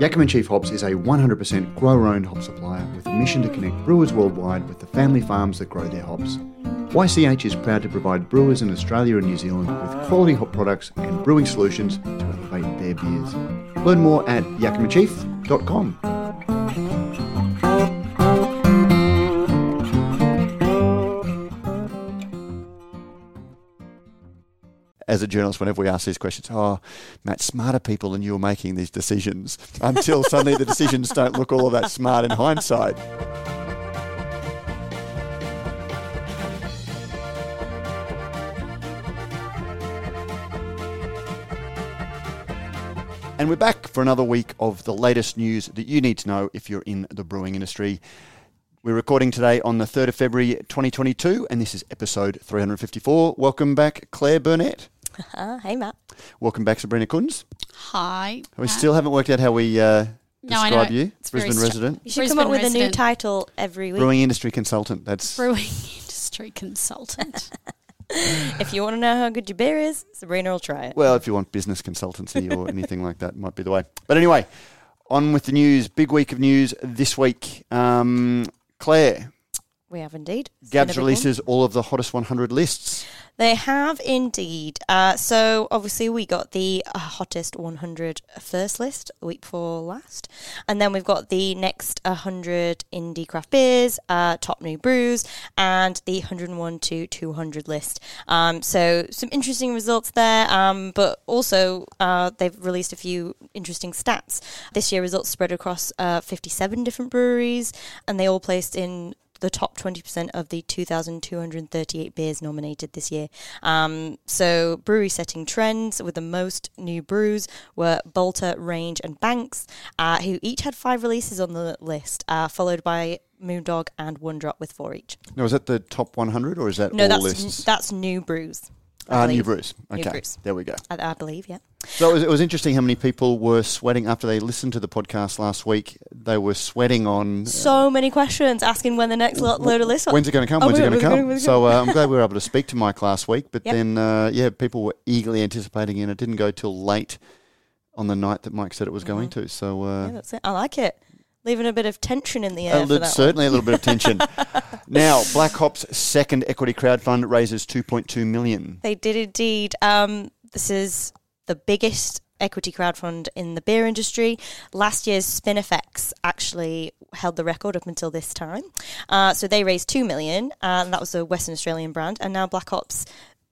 Yakima Chief Hops is a 100% grower owned hop supplier with a mission to connect brewers worldwide with the family farms that grow their hops. YCH is proud to provide brewers in Australia and New Zealand with quality hop products and brewing solutions to elevate their beers. Learn more at yakimachief.com. as a journalist, whenever we ask these questions, oh, Matt, smarter people than you are making these decisions until suddenly the decisions don't look all that smart in hindsight. And we're back for another week of the latest news that you need to know if you're in the brewing industry. We're recording today on the 3rd of February 2022, and this is episode 354. Welcome back, Claire Burnett. Uh, hey, Matt. Welcome back, Sabrina Kunz. Hi. We still haven't worked out how we uh, No, I describe know. you. It's very Brisbane str- resident. You should Brisbane come up with a new title every week. Brewing industry consultant. That's Brewing industry consultant. If you want to know how good your beer is, Sabrina will try it. well, if you want business consultancy or anything like that, might be the way. But anyway, on with the news. Big week of news this week. Um, Claire, We have indeed. It's been a Gabs releases all of the hottest 100 lists. They have indeed. Uh, so obviously we got the uh, hottest 100 first list a week before last, and then we've got the next 100 indie craft beers, uh, top new brews, and the 101 to 200 list. Um, so some interesting results there, um, but also uh, they've released a few interesting stats. This year results spread across uh, 57 different breweries, and they all placed in the top 20% of the 2,238 beers nominated this year. Um, so, brewery setting trends with the most new brews were Balter, Range, and Banks, uh, who each had five releases on the list, uh, followed by Moondog and One Drop with four each. Now, is that the top 100 or is that No, all that's lists? that's new brews. Ah, new Bruce. brews. New Okay, there we go. I, I believe, yeah. So it was, it was interesting how many people were sweating after they listened to the podcast last week. They were sweating on. So many questions asking when the next lo- load of lists. When's it going to come? Oh When's it going to come? gonna- So uh, I'm glad we were able to speak to Mike last week. But Yep. then, uh, yeah, people were eagerly anticipating, and it didn't go till late on the night that Mike said it was going to. So uh, Yeah, that's it. I like it. Leaving a bit of tension in the a air lit- that one. certainly a little bit of tension. now, Black Hop's second equity crowdfund raises 2.2 million. They did indeed. Um, this is the biggest equity crowdfund in the beer industry. Last year's Spinifex actually held the record up until this time. Uh, so they raised two million, uh, and that was a Western Australian brand. And now Black Hops.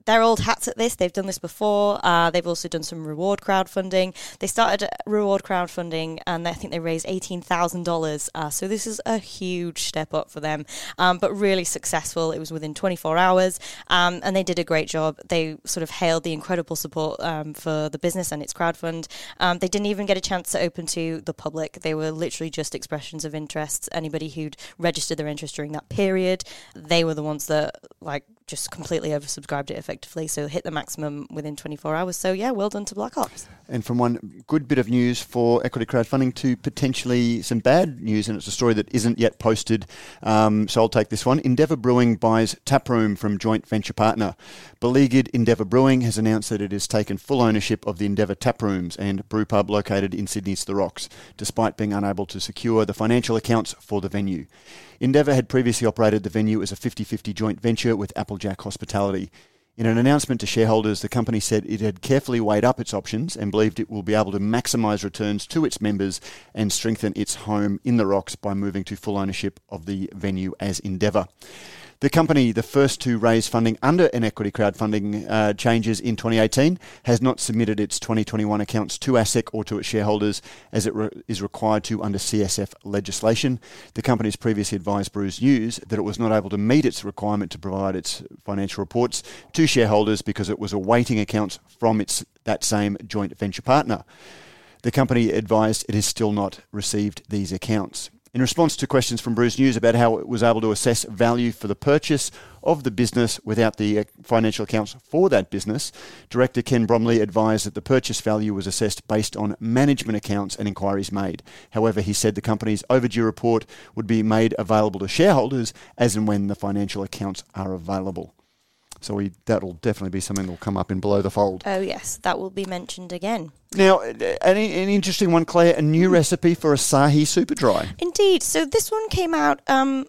They're old hats at this. They've done this before. Uh, they've also done some reward crowdfunding. They started reward crowdfunding, and I think they raised eighteen thousand dollars. Uh, so this is a huge step up for them, um, but really successful. It was within twenty four hours, um, and they did a great job. They sort of hailed the incredible support um, for the business and its crowdfund. Um, they didn't even get a chance to open to the public. They were literally just expressions of interest. Anybody who'd registered their interest during that period, they were the ones that like just completely oversubscribed it effectively. So hit the maximum within 24 hours. So yeah, well done to Black Hops. And from one good bit of news for equity crowdfunding to potentially some bad news, and it's a story that isn't yet posted. Um, so I'll take this one. Endeavour Brewing buys Taproom from joint venture partner. Beleaguered Endeavour Brewing has announced that it has taken full ownership of the Endeavour Taprooms and brewpub located in Sydney's The Rocks, despite being unable to secure the financial accounts for the venue. Endeavour had previously operated the venue as a 50 50 joint venture with Applejack Hospitality. In an announcement to shareholders, the company said it had carefully weighed up its options and believed it will be able to maximise returns to its members and strengthen its home in the Rocks by moving to full ownership of the venue as Endeavour. The company, the first to raise funding under an equity crowdfunding uh, changes in 2018, has not submitted its 2021 accounts to ASIC or to its shareholders as it re- is required to under CSF legislation. The company has previously advised Brews News that it was not able to meet its requirement to provide its financial reports to shareholders because it was awaiting accounts from its that same joint venture partner. The company advised it has still not received these accounts. In response to questions from Brews News about how it was able to assess value for the purchase of the business without the uh, financial accounts for that business, Director Ken Bromley advised that the purchase value was assessed based on management accounts and inquiries made. However, he said the company's overdue report would be made available to shareholders as and when the financial accounts are available. So we that'll definitely be something that'll come up in below the fold. Oh yes, that will be mentioned again. Now, an, an interesting one, Claire. A new recipe for Asahi Super Dry. Indeed. So this one came out um,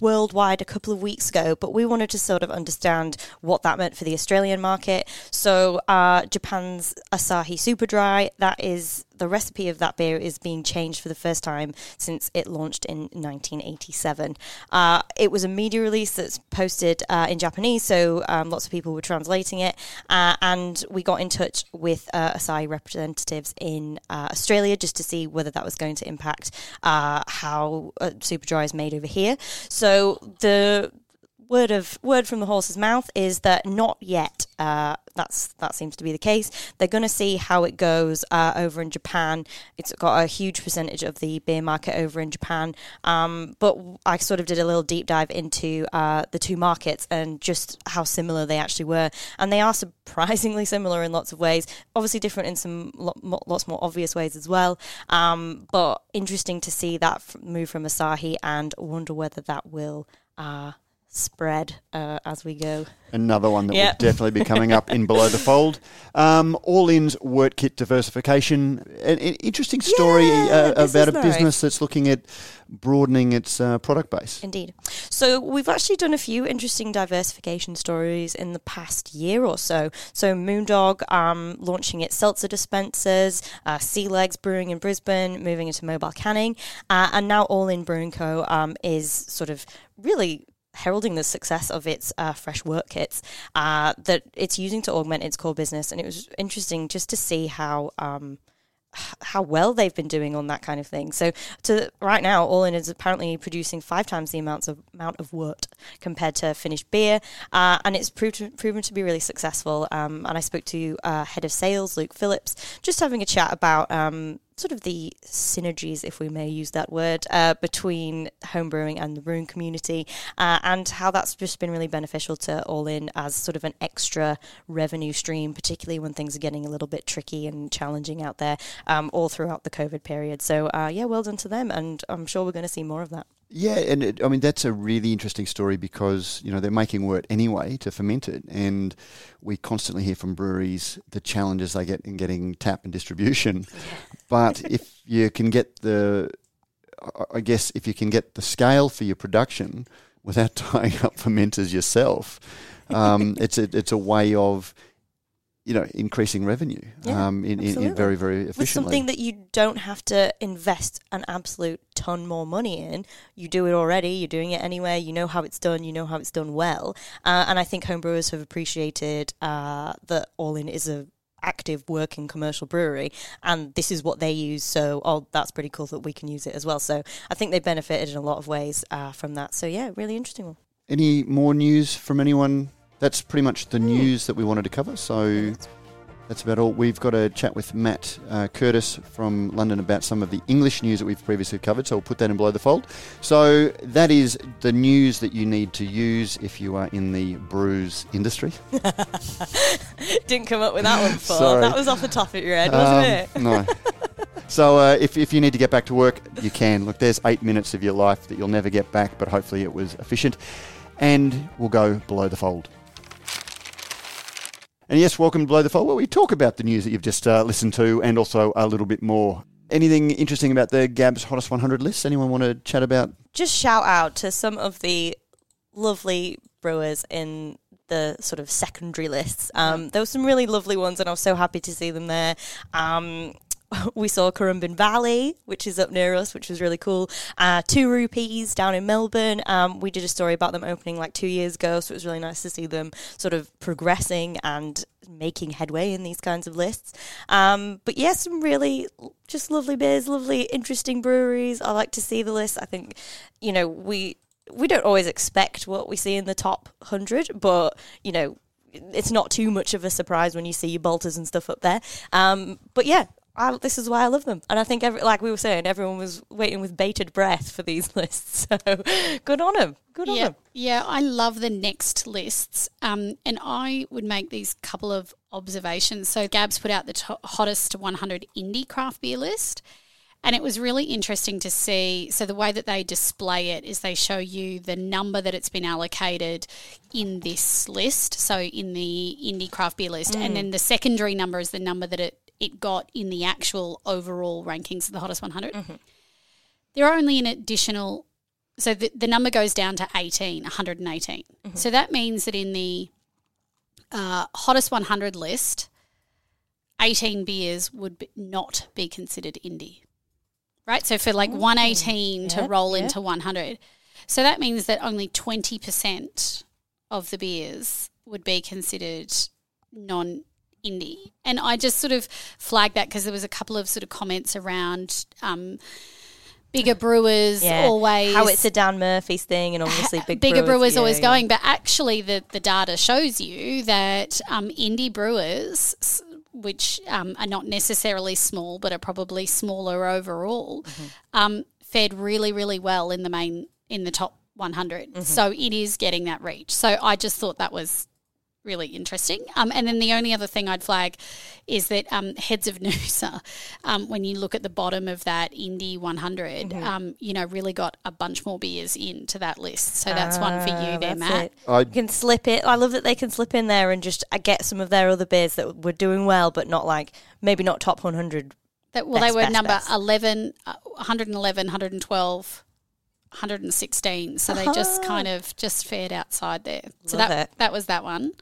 worldwide a couple of weeks ago, but we wanted to sort of understand what that meant for the Australian market. So uh, Japan's Asahi Super Dry, that is the recipe of that beer is being changed for the first time since it launched in 1987. Uh, it was a media release that's posted uh, in Japanese, so um, lots of people were translating it, uh, and we got in touch with uh, Asahi representatives in uh, Australia just to see whether that was going to impact uh, how Super Dry is made over here. So the word of word from the horse's mouth is that not yet. Uh, that's that seems to be the case. They're going to see how it goes uh, over in Japan. It's got a huge percentage of the beer market over in Japan. Um, but I sort of did a little deep dive into uh, the two markets and just how similar they actually were, and they are surprisingly similar in lots of ways. Obviously different in some lots more obvious ways as well. Um, but interesting to see that move from Asahi, and wonder whether that will. Uh, spread uh, as we go. Another one that yep. will definitely be coming up in below the fold. Um, All In's wort kit diversification. An, an interesting story yeah, uh, about a nice. business that's looking at broadening its uh, product base. Indeed. So we've actually done a few interesting diversification stories in the past year or so. So Moondog um, launching its seltzer dispensers, uh, Sea Legs Brewing in Brisbane moving into mobile canning, uh, and now All In Brewing Co. Um, is sort of really heralding the success of its uh, fresh wort kits uh, that it's using to augment its core business. And it was interesting just to see how. Um, how well they've been doing on that kind of thing. So, to right now, All In is apparently producing five times the amounts of amount of wort compared to finished beer, uh, and it's proved proven to be really successful. Um, and I spoke to uh, head of sales Luke Phillips, just having a chat about um, sort of the synergies, if we may use that word, uh, between homebrewing and the brewing community, uh, and how that's just been really beneficial to All In as sort of an extra revenue stream, particularly when things are getting a little bit tricky and challenging out there um, all throughout the COVID period. So, uh, yeah, well done to them, and I'm sure we're going to see more of that. Yeah, and it, I mean that's a really interesting story because you know they're making wort anyway to ferment it, and we constantly hear from breweries the challenges they get in getting tap and distribution. but if you can get the, I guess if you can get the scale for your production without tying up fermenters yourself, um, it's a it's a way of you know, increasing revenue yeah, um, in, in, in, very, very efficiently. With something that you don't have to invest an absolute ton more money in. You do it already. You're doing it anyway. You know how it's done. You know how it's done well. Uh, and I think homebrewers have appreciated uh, that All In is a active working commercial brewery and this is what they use so oh that's pretty cool that we can use it as well so i think they benefited in a lot of ways uh, from that so yeah really interesting one any more news from anyone that's pretty much the news that we wanted to cover. So that's about all. We've got a chat with Matt uh, Curtis from London about some of the English news that we've previously covered. So we'll put that in below the fold. So that is the news that you need to use if you are in the brews industry. Didn't come up with that one before. Sorry. That was off the top of your head, wasn't um, it? no. So uh, if, if you need to get back to work, you can. Look, there's eight minutes of your life that you'll never get back, but hopefully it was efficient. And we'll go below the fold. And yes, welcome to Below the Fold, where we talk about the news that you've just uh, listened to and also a little bit more. Anything interesting about the Gabs Hottest 100 list? Anyone want to chat about? Just shout out to some of the lovely brewers in the sort of secondary lists. Um, there were some really lovely ones, and I was so happy to see them there. Um, we saw Currumbin Valley, which is up near us, which was really cool. Uh, two rupees down in Melbourne. Um, we did a story about them opening like two years ago, so it was really nice to see them sort of progressing and making headway in these kinds of lists. Um, but yeah, some really just lovely beers, lovely, interesting breweries. I like to see the list. I think, you know, we we don't always expect what we see in the top hundred, but you know, it's not too much of a surprise when you see your Balters and stuff up there. Um, but yeah, I, this is why I love them. And I think, every, like we were saying, everyone was waiting with bated breath for these lists. So good on them. Good on yeah, them. Yeah, I love the next lists. Um, and I would make these couple of observations. So Gabs put out the hottest 100 indie craft beer list. And it was really interesting to see. So, the way that they display it is they show you the number that it's been allocated in this list. So, in the indie craft beer list. And then the secondary number is the number that it, it got in the actual overall rankings of the hottest 100. There are only an additional, so the, the number goes down to 18, 118. So, that means that in the uh, hottest 100 list, 18 beers would be, not be considered indie. Right? So for like 118 to roll into 100. So that means that only 20% of the beers would be considered non indie. And I just sort of flagged that because there was a couple of sort of comments around um, bigger brewers Yeah. always How it's a Dan Murphy's thing, and obviously big bigger brewers yeah, always yeah. going, but actually the, the data shows you that um, indie brewers, which um, are not necessarily small but are probably smaller overall, Mm-hmm. um, fared really really well in the main in the top 100. Mm-hmm. So it is getting that reach. So I just thought that was really interesting. Um, and then the only other thing I'd flag is that um, Heads of Noosa, um, when you look at the bottom of that Indie 100, Mm-hmm. um, you know, really got a bunch more beers into that list. So that's one for you Ah, there, Matt. I You can slip it. I love that they can slip in there and just uh, get some of their other beers that were doing well, but not like maybe not top 100. That, well, Best, they were best, number best. 11, uh, 111, 112. 116 so they just kind of just fared outside there so Love that it. that was that one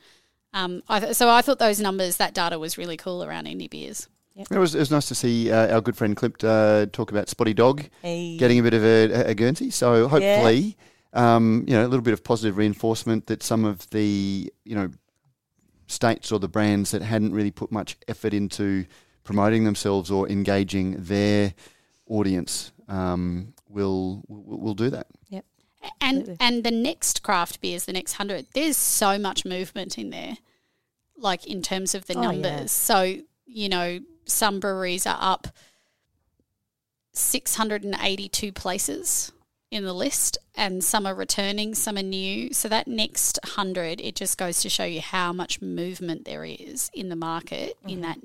um, I th- so I thought those numbers that data was really cool around indie beers It was, it was nice to see uh, our good friend Clip uh, talk about Spotty Dog Hey. getting a bit of a, a Guernsey. So hopefully, um, you know, a little bit of positive reinforcement that some of the you know states or the brands that hadn't really put much effort into promoting themselves or engaging their audience um, will will will do that. Yep. and Absolutely. and the next craft beers the next 100 there's so much movement in there like in terms of the Oh, yeah. numbers. So you know some breweries are up 682 places in the list and some are returning some are new. So that next 100 it just goes to show you how much movement there is in the market in mm-hmm. that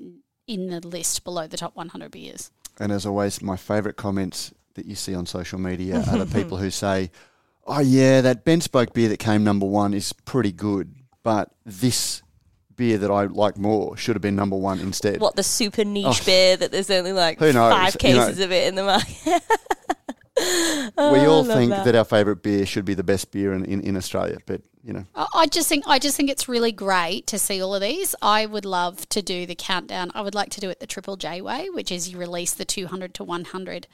in the list below the top 100 beers And as always, my favourite comments that you see on social media are the people who say, "Oh yeah, that Bentspoke beer that came number one is pretty good, but this beer that I like more should have been number one instead." What the super niche Oh. beer that there's only like Who knows? five You know- cases of it in the market. we Oh, all think that. that. our favourite beer should be the best beer in, in, in Australia, but you know, I I just think I just think it's really great to see all of these. I would love to do the countdown. I would like to do it the Triple J way, which is you release the 200 to 100.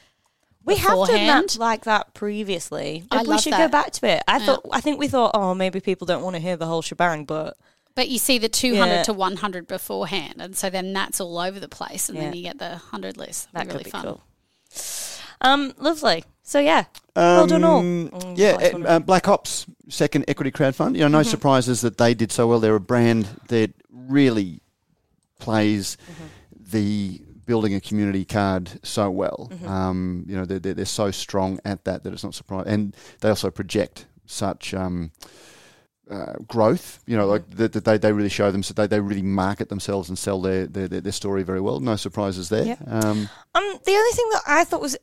We have done that like that previously. I we love should go back to it. I Yeah. thought. I think we thought, oh, maybe people don't want to hear the whole shebang, but But you see the 200 Yeah. to 100 beforehand, and so then that's all over the place, and then you get the 100 list. that That'd could be be really fun. cool. Um, lovely. So yeah, well done all. Um, Mm, Yeah, nice uh, uh, Black Hops second equity crowdfund. You know, no Mm-hmm. surprises that they did so well. They're a brand that really plays Mm-hmm. the building a community card so well. Mm-hmm. Um, you know, they're, they're, they're so strong at that that it's not surprising. And they also project such. Um, uh, growth, you know, like that, that they, they really show them, so they, they really market themselves and sell their, their, their, their story very well. No surprises there. Yep. Um, Um, the only thing that I thought was,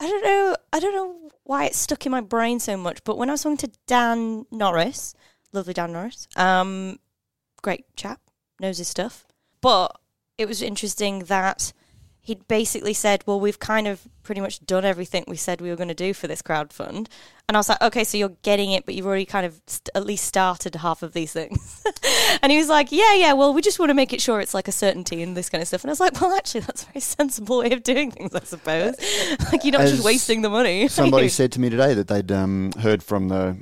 I don't know, I don't know why it stuck in my brain so much, but when I was talking to Dan Norris, lovely Dan Norris, um, great chap, knows his stuff, but it was interesting that he'd basically said, "Well, we've kind of pretty much done everything we said we were going to do for this crowdfund," and I was like, "Okay, so you're getting it, but you've already kind of st- at least started half of these things." and he was like, "Yeah, yeah, well, we just want to make it sure it's like a certainty and this kind of stuff." And I was like, "Well, actually, that's a very sensible way of doing things, I suppose. like you're not As just wasting the money." Somebody said to me today that they'd um, heard from the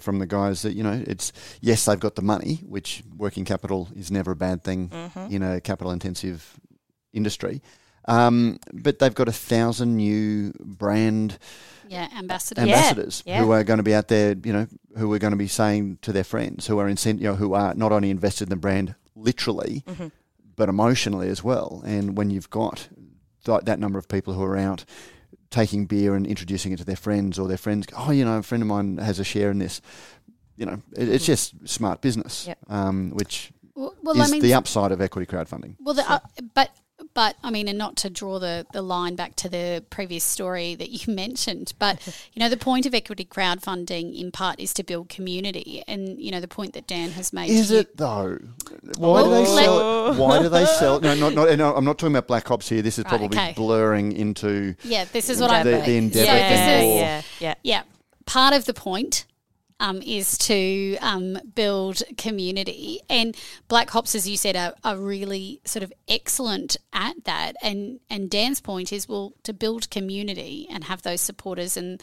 from the guys that you know it's yes they've got the money, which working capital is never a bad thing Mm-hmm. in a capital intensive industry, um, but they've got a thousand new brand Yeah, ambassador. Yeah. ambassadors yeah. who are going to be out there, you know, who are going to be saying to their friends who are in, you know, who are not only invested in the brand literally, Mm-hmm. but emotionally as well. And when you've got th- that number of people who are out taking beer and introducing it to their friends, or their friends, go, oh, you know, a friend of mine has a share in this. You know, it, it's just smart business, Yep. um, which Well, well is I mean, the upside of equity crowdfunding. Well, the, uh, but but I mean, and not to draw the, the line back to the previous story that you mentioned, but you know, the point of equity crowdfunding in part is to build community, and you know, the point that Dan has made. Is to you- it though? Why do they oh. sell? it? Why do they sell? No, not, not, no, I'm not talking about Black Hops here. This is Right, probably okay. blurring into Yeah, this is what the, I. the Endeavour yeah, thing. or- yeah, yeah. Yeah, part of the point um, is to um, build community, and Black Hops, as you said, are, are really sort of excellent at that. And and Dan's point is, well, to build community and have those supporters, and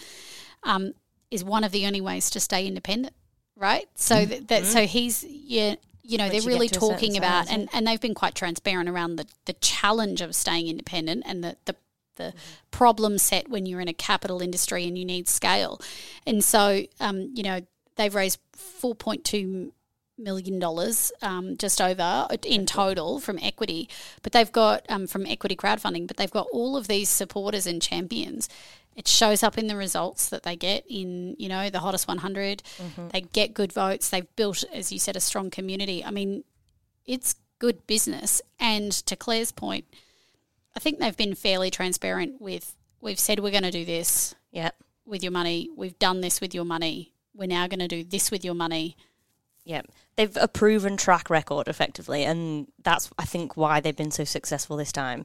um, is one of the only ways to stay independent, right? So that, that so he's yeah. You know, they're you really get to a certain talking about, size, and, and they've been quite transparent around the, the challenge of staying independent and the, the the problem set when you're in a capital industry and you need scale. And so, um, you know, they've raised four point two million dollars, um, just over in total from equity. But they've got um, from equity crowdfunding, but they've got all of these supporters and champions. It shows up in the results that they get in, you know, the hottest 100. They get good votes. They've built, as you said, a strong community. I mean, it's good business. And to Claire's point, I think they've been fairly transparent with we've said we're going to do this yeah. with your money. We've done this with your money. We're now going to do this with your money. Yeah, they've a proven track record effectively, and that's I think why they've been so successful this time.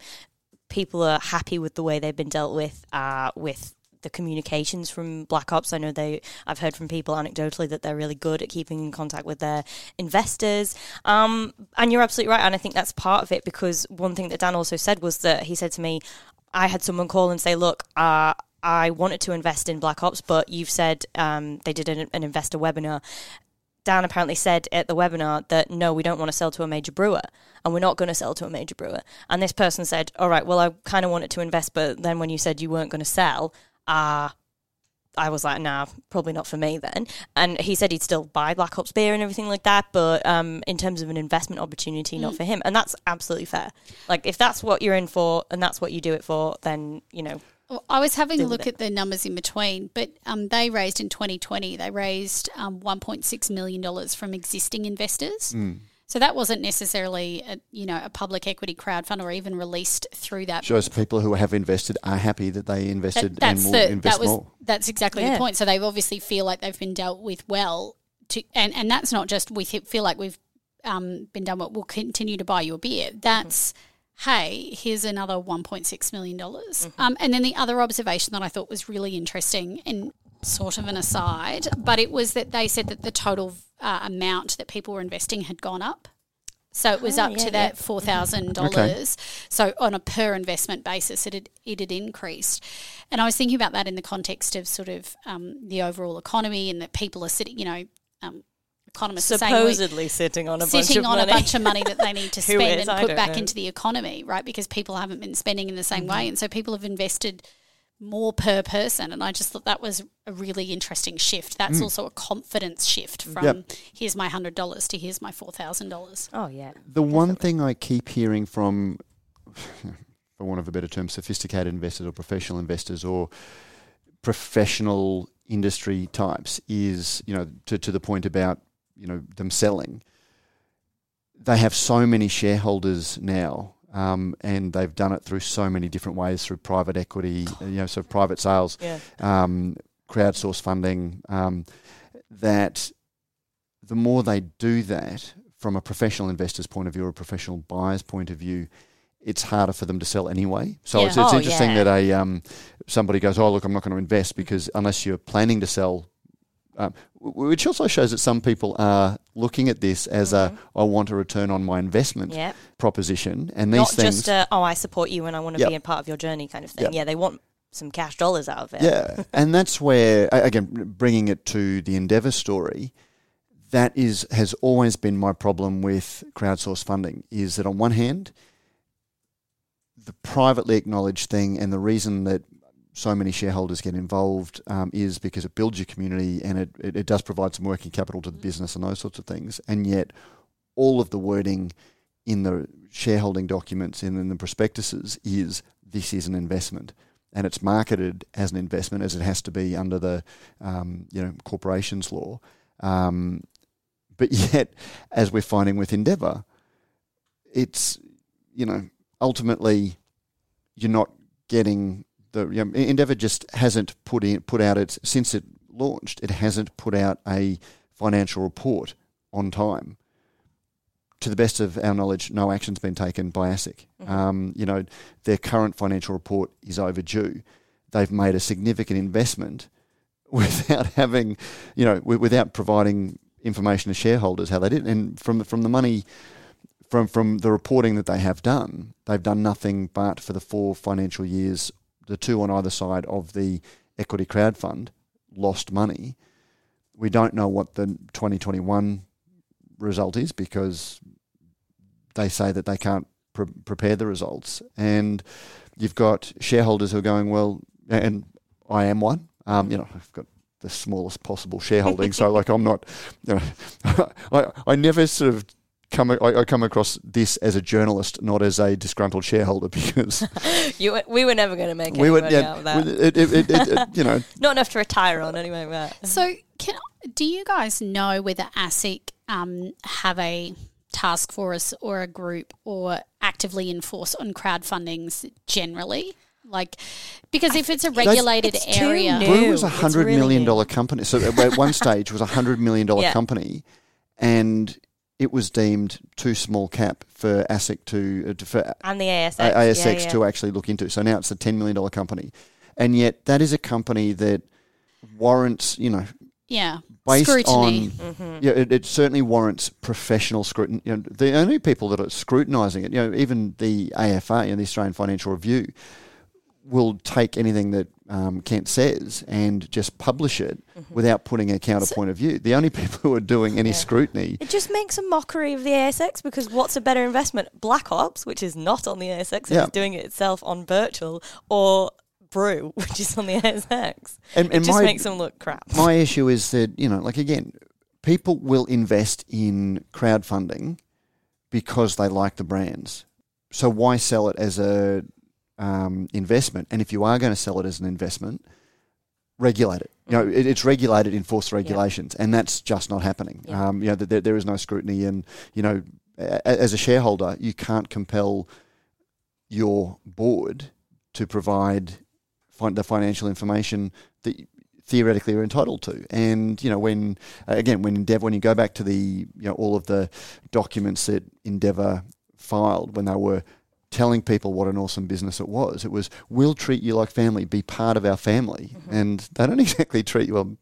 People are happy with the way they've been dealt with, uh, with the communications from Black Hops. I know they. I've heard from people anecdotally that they're really good at keeping in contact with their investors. Um, and you're absolutely right, and I think that's part of it because one thing that Dan also said was that he said to me, I had someone call and say, "Look, uh, I wanted to invest in Black Hops, but you've said um, they did an, an investor webinar." Dan apparently said at the webinar that no, we don't want to sell to a major brewer and we're not going to sell to a major brewer. And this person said, All right, well, I kind of wanted to invest, but then when you said you weren't going to sell, uh, I was like, nah, probably not for me then. And he said he'd still buy Black Hops beer and everything like that, but um, in terms of an investment opportunity, not for him. And that's absolutely fair. Like, if that's what you're in for and that's what you do it for, then, you know, Well, I was having a look at the numbers in between, but um, they raised in 2020, they raised um, $1.6 million from existing investors. So that wasn't necessarily, a, you know, a public equity crowdfund or even released through that. Shows people who have invested are happy that they invested That- and will the invest that was more. that's exactly Yeah. the point. So they obviously feel like they've been dealt with well. To and and that's not just we feel like we've um, been done well. We'll continue to buy your beer. That's hey, here's another one point six million dollars. Um, and then the other observation that I thought was really interesting and sort of an aside, but it was that they said that the total uh, amount that people were investing had gone up. So it was Oh, up yeah, to yeah. that four thousand dollars. So on a per investment basis, it had it had increased. And I was thinking about that in the context of sort of um, the overall economy and that people are sitting, you know, um, economists are saying we- supposedly sitting on a sitting bunch of on money. a bunch of money that they need to spend is? and I put back know. into the economy, right? Because people haven't been spending in the same Mm-hmm. way, and so people have invested more per person. And I just thought that was a really interesting shift. Mm. That's also a confidence shift from Yep. here's my hundred dollars to here's my four thousand dollars. oh, yeah. The one thing I keep hearing from, for want of a better term, sophisticated investors or professional investors or professional industry types is, you know, to, to the point about, you know, them selling. They have so many shareholders now, um, and they've done it through so many different ways through private equity, you know, so private sales, Yeah. um, crowdsource funding, um, that the more they do that from a professional investor's point of view or a professional buyer's point of view, it's harder for them to sell anyway. So Yeah. it's, it's Oh, interesting yeah. that a um, somebody goes, "Oh, look, I'm not going to invest because unless you're planning to sell." Um, which also shows that some people are looking at this as a "I want a return on my investment" Yeah. proposition, and these Not things. just a, oh, I support you and I want to Yep. be a part of your journey kind of thing. Yep. Yeah, they want some cash dollars out of it. Yeah, and that's where again bringing it to the Endeavour story. That is has always been my problem with crowdsource funding. Is that on one hand, the privately acknowledged thing, and the reason that so many shareholders get involved um, is because it builds your community and it, it, it does provide some working capital to the business and those sorts of things. And yet, all of the wording in the shareholding documents and in the prospectuses is this is an investment and it's marketed as an investment as it has to be under the um, you know corporations law. Um, but yet, as we're finding with Endeavour, it's you know ultimately you're not getting the you know, Endeavour just hasn't put in put out its since it launched. It hasn't put out a financial report on time. To the best of our knowledge, no action's been taken by ASIC. Mm-hmm. Um, you know, their current financial report is overdue. They've made a significant investment without having, you know, wi- without providing information to shareholders how they did. And from from the money, from from the reporting that they have done, they've done nothing but for the four financial years, the two on either side of the equity crowd fund, lost money. We don't know what the 2021 result is because they say that they can't pre- prepare the results. And you've got shareholders who are going, well, and I am one. Um, you know, I've got the smallest possible shareholding, so like I'm not, you know, I I never sort of come I, I come across this as a journalist, not as a disgruntled shareholder, because You, we were never going to make we any would, money yeah, out of that. it, it, it, it, it- you know, Not enough to retire on, anyway. But So, can do you guys know whether ASIC um, have a task force or a group or actively enforce on crowdfundings generally? Like, because if it's a regulated it's too area, new. Broo was a It's hundred really million new. dollar company. So at at one stage was a hundred million dollar Yeah. company, and it was deemed too small cap for ASIC to uh, for and the ASX, ASX yeah, yeah. to actually look into. So now it's a ten million dollar company, and yet that is a company that warrants, you know, yeah, based scrutiny. on Mm-hmm. yeah, it, it certainly warrants professional scrutiny. You know, the only people that are scrutinising it, you know, even the AFR and the Australian Financial Review, will take anything that um, Kent says and just publish it Mm-hmm. without putting a counterpoint of view. The only people who are doing any Yeah. scrutiny, It just makes a mockery of the ASX because what's a better investment? Black Hops, which is not on the ASX and Yeah. is doing it itself on virtual, or Broo, which is on the ASX. and, It just my makes them look crap. my issue is that you know, like again, people will invest in crowdfunding because they like the brands. So why sell it as a um, investment? And if you are going to sell it as an investment, regulate it. You know, it, it's regulated, enforce regulations, and that's just not happening. Um, you know, there, there is no scrutiny, and you know, a, as a shareholder, you can't compel your board to provide fin- the financial information that theoretically are entitled to. And you know, when again, when Endeavour, when you go back to the you know all of the documents that Endeavour filed when they were telling people what an awesome business it was, it was we'll treat you like family, be part of our family, and they don't exactly treat you well.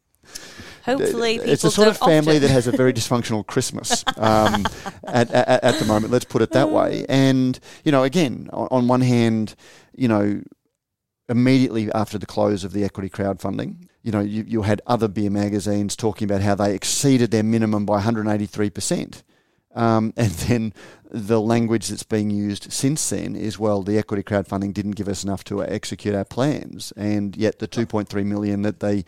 Hopefully, people it's a sort of family that has a very dysfunctional Christmas um, at, at, at the moment. Let's put it that way. And you know, again, on, on one hand, you know, immediately after the close of the equity crowdfunding, you know, you, you had other beer magazines talking about how they exceeded their minimum by 183 percent. Um, and then the language that's being used since then is well, the equity crowdfunding didn't give us enough to execute our plans, and yet the 2.3 million that they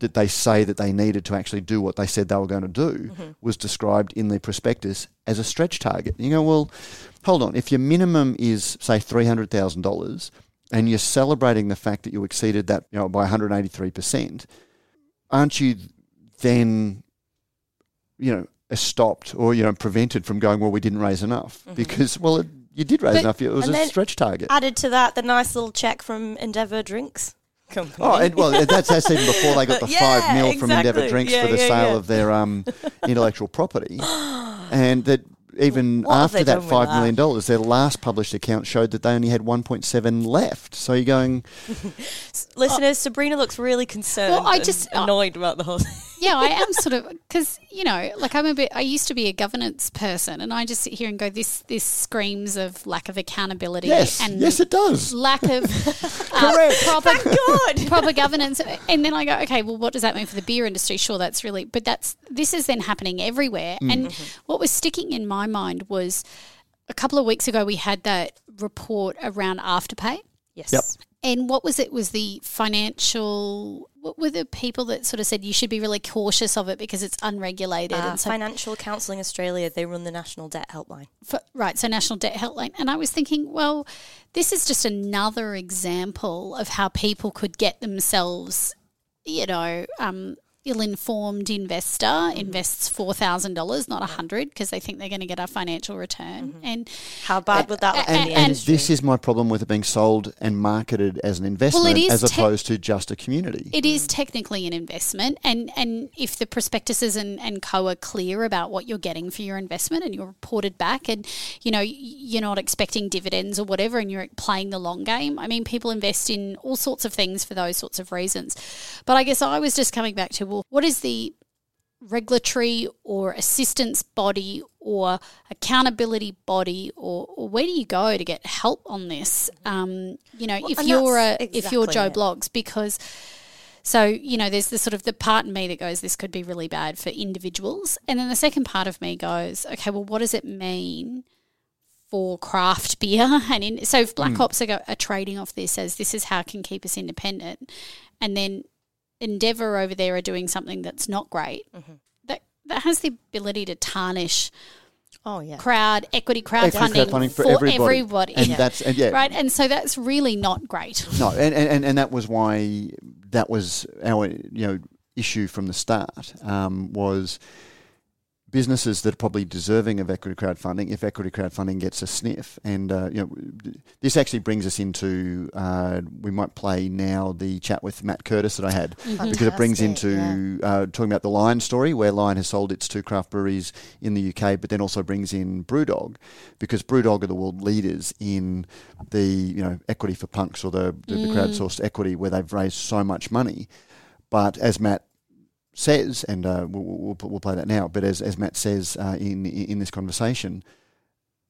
that they say that they needed to actually do what they said they were going to do mm-hmm. was described in the prospectus as a stretch target. You go, well, hold on. If your minimum is say three hundred thousand dollars, and you're celebrating the fact that you exceeded that you know, by one hundred eighty three percent, aren't you then, you know, stopped or you know prevented from going? Well, we didn't raise enough because well, it, you did raise But- enough. It was a stretch target. Added to that, the nice little check from Endeavour Drinks Company. Oh, and, well, that's, that's even before they got the Yeah, five mil from Endeavour. Drinks Yeah, for the yeah, sale of their um, intellectual property, and that even What after that done with five that? million dollars, their last published account showed that they only had one point seven left. So you're going, Listeners, Sabrina looks really concerned. Well, I and just- annoyed about the whole. Thing. yeah, I am sort of because you know, like I'm a bit. I used to be a governance person, and I just sit here and go, this this screams of lack of accountability yes, and yes, it does. lack of uh, proper God. proper governance. And then I go, okay, well, what does that mean for the beer industry? Sure, that's really, but that's this is then happening everywhere. Mm. And what was sticking in my mind was a couple of weeks ago we had that report around afterpay. Yes. Yep. And what was it? Was the financial? What were the people that sort of said you should be really cautious of it because it's unregulated? Uh, and so, Financial Counselling Australia, they run the National Debt Helpline. for, right, so National Debt Helpline. And I was thinking, well, this is just another example of how people could get themselves, you know, um, ill-informed investor mm-hmm. invests four thousand dollars, not a hundred, because they think they're going to get a financial return. Mm-hmm. And how bad would that look? And, and this is my problem with it being sold and marketed as an investment, well, as te- opposed to just a community. It is technically an investment, and and if the prospectuses and, and co are clear about what you're getting for your investment, and you're reported back, and you know you're not expecting dividends or whatever, and you're playing the long game. I mean, people invest in all sorts of things for those sorts of reasons. But I guess I was just coming back to well, what is the regulatory or assistance body or accountability body or, or, where do you go to get help on this um, you know well, if you're a, exactly if you're joe it. blogs because so you know there's the sort of the part in me that goes this could be really bad for individuals and then the second part of me goes okay well what does it mean for craft beer and in, so if black mm. ops are, are trading off this as this is how it can keep us independent and then Endeavour over there are doing something that's not great, mm-hmm. that that has the ability to tarnish. Oh yeah, crowd equity crowdfunding crowdfunding for, for everybody. everybody. and yeah. that's and yeah, right. And so that's really not great. No, and, and and that was why that was our you know issue from the start um, was businesses that are probably deserving of equity crowdfunding if equity crowdfunding gets a sniff. And uh, you know, this actually brings us into uh, we might play now the chat with Matt Curtis that I had mm-hmm. because it brings into yeah. uh, talking about the Lion story where Lion has sold its two craft breweries in the UK, but then also brings in BrewDog because BrewDog are the world leaders in the you know equity for punks or the, the, mm. the crowdsourced equity where they've raised so much money. But as Matt says, and uh, we'll, we'll, we'll, play that now, but as, as Matt says uh, in, in this conversation,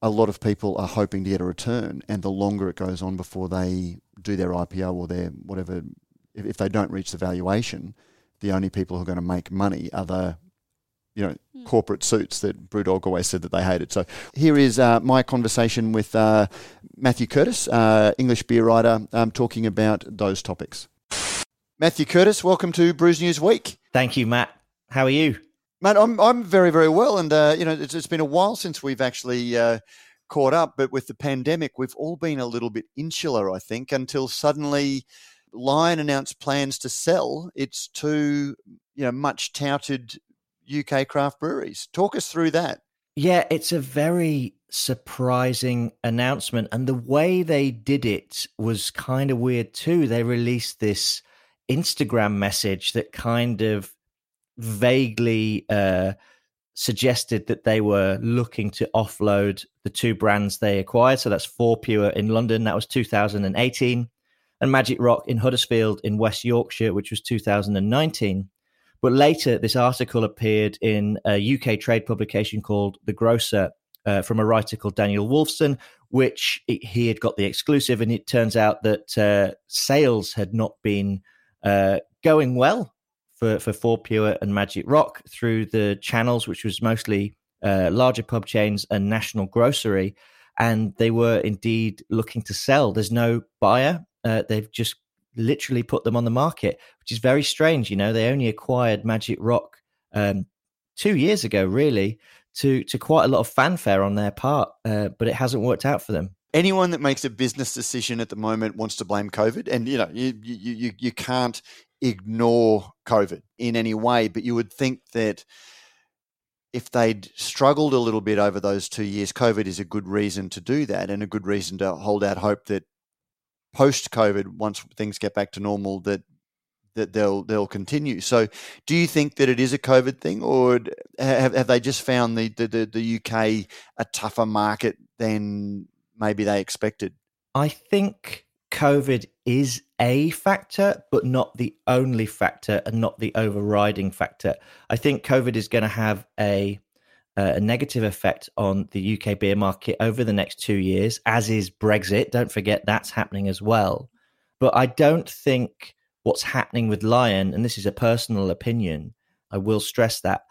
a lot of people are hoping to get a return, and the longer it goes on before they do their IPO or their whatever, if, if they don't reach the valuation, the only people who are going to make money are the you know, mm. corporate suits that Brewdog always said that they hated. So here is uh, my conversation with uh, Matthew Curtis, uh, English beer writer, um, talking about those topics. Matthew Curtis, welcome to Brews News Week. Thank you, Matt. How are you? Matt, I'm I'm very very well, and uh, you know it's, it's been a while since we've actually uh, caught up. But with the pandemic, we've all been a little bit insular, I think, until suddenly Lion announced plans to sell its two you know much touted UK craft breweries. Talk us through that. Yeah, it's a very surprising announcement, and the way they did it was kind of weird too. They released this Instagram message that kind of vaguely uh, suggested that they were looking to offload the two brands they acquired. So that's Fourpure in London, that was 2018, and Magic Rock in Huddersfield in West Yorkshire, which was 2019. But later, this article appeared in a UK trade publication called The Grocer uh, from a writer called Daniel Woolfson, which he had got the exclusive. And it turns out that uh, sales had not been uh, going well for, for Fourpure and Magic Rock through the channels, which was mostly uh, larger pub chains and national grocery. And they were indeed looking to sell. There's no buyer. Uh, they've just literally put them on the market, which is very strange. You know, they only acquired Magic Rock um, two years ago, really, to to quite a lot of fanfare on their part, uh, but it hasn't worked out for them anyone that makes a business decision at the moment wants to blame COVID, and you know you you you, you can't ignore COVID in any way, but you would think that if they'd struggled a little bit over those two years, COVID is a good reason to do that, and a good reason to hold out hope that post COVID, once things get back to normal, that that they'll they'll continue. So, do you think that it is a COVID thing, or have, have they just found the, the the UK a tougher market than maybe they expected? I think COVID is a factor, but not the only factor and not the overriding factor. I think COVID is going to have a uh, a negative effect on the UK beer market over the next two years, as is Brexit. Don't forget that's happening as well. But I don't think what's happening with Lion, and this is a personal opinion, I will stress that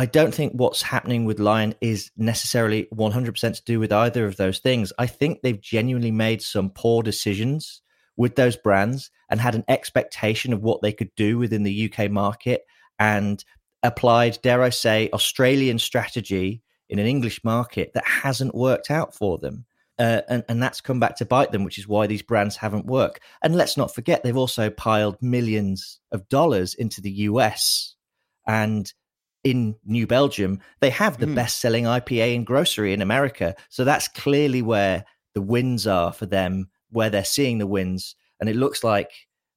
I don't think what's happening with Lion is necessarily 100% to do with either of those things. I think they've genuinely made some poor decisions with those brands and had an expectation of what they could do within the UK market and applied, dare I say, Australian strategy in an English market that hasn't worked out for them. Uh, and, and that's come back to bite them, which is why these brands haven't worked. And let's not forget, they've also piled millions of dollars into the US. And in New Belgium, they have the mm. best selling IPA in grocery in America. So that's clearly where the wins are for them, where they're seeing the wins. And it looks like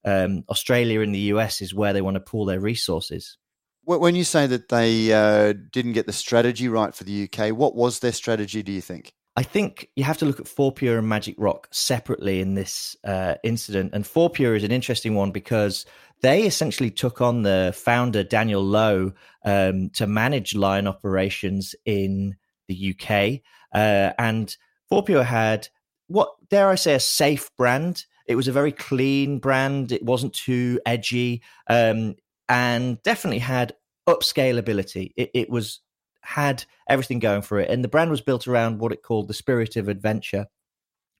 um, Australia and the US is where they want to pool their resources. When you say that they uh, didn't get the strategy right for the UK, what was their strategy, do you think? I think you have to look at Fourpure and Magic Rock separately in this uh, incident. And Fourpure is an interesting one because they essentially took on the founder, Daniel Lowe, um, to manage Lion operations in the UK. Uh, and Fourpure had what, dare I say, a safe brand. It was a very clean brand. It wasn't too edgy. Um, and definitely had upscalability. It, it was had everything going for it, and the brand was built around what it called the spirit of adventure.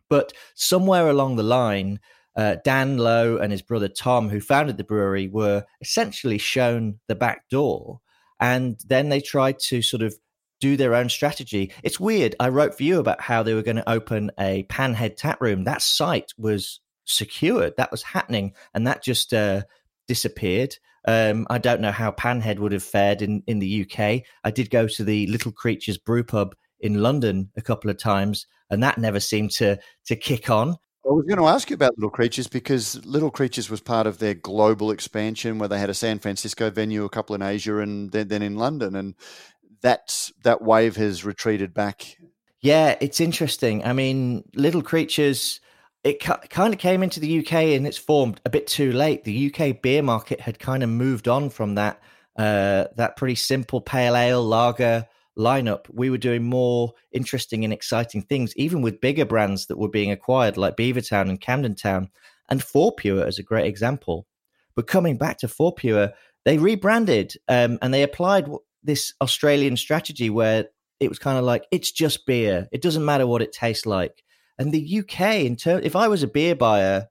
But somewhere along the line, uh, Dan Lowe and his brother Tom, who founded the brewery, were essentially shown the back door, and then they tried to sort of do their own strategy. It's weird. I wrote for you about how they were going to open a Panhead tap room. That site was secured. That was happening, and that just uh, disappeared. Um, I don't know how Panhead would have fared in, in the UK. I did go to the Little Creatures Brew Pub in London a couple of times, and that never seemed to to kick on. I was going to ask you about Little Creatures because Little Creatures was part of their global expansion, where they had a San Francisco venue, a couple in Asia, and then, then in London, and that that wave has retreated back. Yeah, it's interesting. I mean, Little Creatures it kind of came into the UK and it's formed a bit too late. The UK beer market had kind of moved on from that uh, that pretty simple pale ale lager lineup. We were doing more interesting and exciting things, even with bigger brands that were being acquired, like Beavertown and Camden Town, and Fourpure is a great example. But coming back to Fourpure, they rebranded um, and they applied this Australian strategy where it was kind of like it's just beer. It doesn't matter what it tastes like. And the UK, in term, if I was a beer buyer,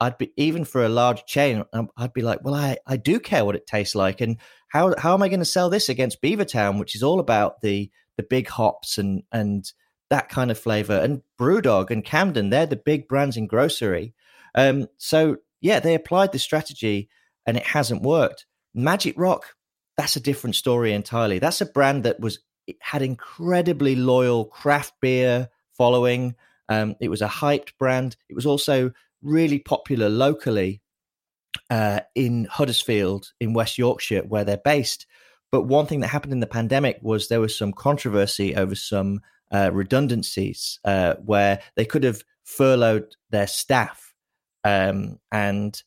I'd be even for a large chain, um, I'd be like, well, I, I do care what it tastes like, and how how am I going to sell this against Beavertown, which is all about the the big hops and and that kind of flavor, and BrewDog and Camden, they're the big brands in grocery. Um, so yeah, they applied the strategy, and it hasn't worked. Magic Rock, that's a different story entirely. That's a brand that was had incredibly loyal craft beer following. Um, it was a hyped brand. It was also really popular locally uh, in Huddersfield in West Yorkshire, where they're based. But one thing that happened in the pandemic was there was some controversy over some uh, redundancies uh, where they could have furloughed their staff um, and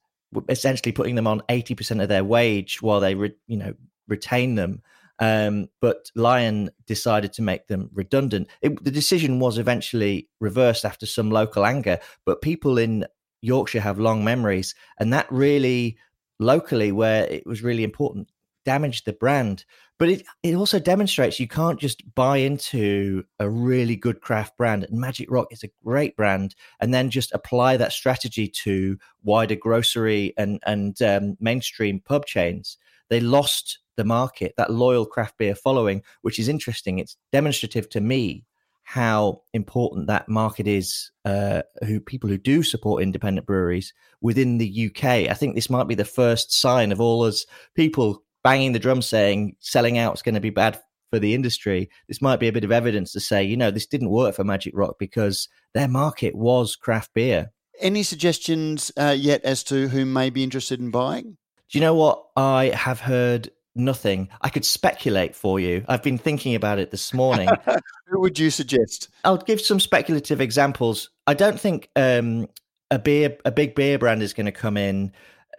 essentially putting them on 80% of their wage while they, re- you know, retain them. Um, but Lion decided to make them redundant. It, the decision was eventually reversed after some local anger, but people in Yorkshire have long memories, and that really locally, where it was really important, damaged the brand. But it, it also demonstrates you can't just buy into a really good craft brand. And Magic Rock is a great brand, and then just apply that strategy to wider grocery and and um, mainstream pub chains. They lost the market, that loyal craft beer following, which is interesting. It's demonstrative to me how important that market is, uh, who people who do support independent breweries within the UK. I think this might be the first sign of all us people banging the drum saying selling out is going to be bad for the industry. This might be a bit of evidence to say, you know, this didn't work for Magic Rock because their market was craft beer. Any suggestions uh, yet as to who may be interested in buying? Do you know what? I have heard nothing. I could speculate for you. I've been thinking about it this morning. Who would you suggest? I'll give some speculative examples. I don't think um, a beer, a big beer brand is going to come in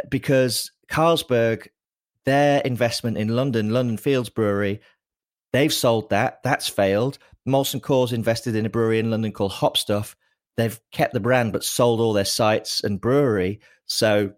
because Carlsberg, their investment in London, London Fields Brewery, they've sold that. That's failed. Molson Coors invested in a brewery in London called Hop Stuff. They've kept the brand but sold all their sites and brewery. So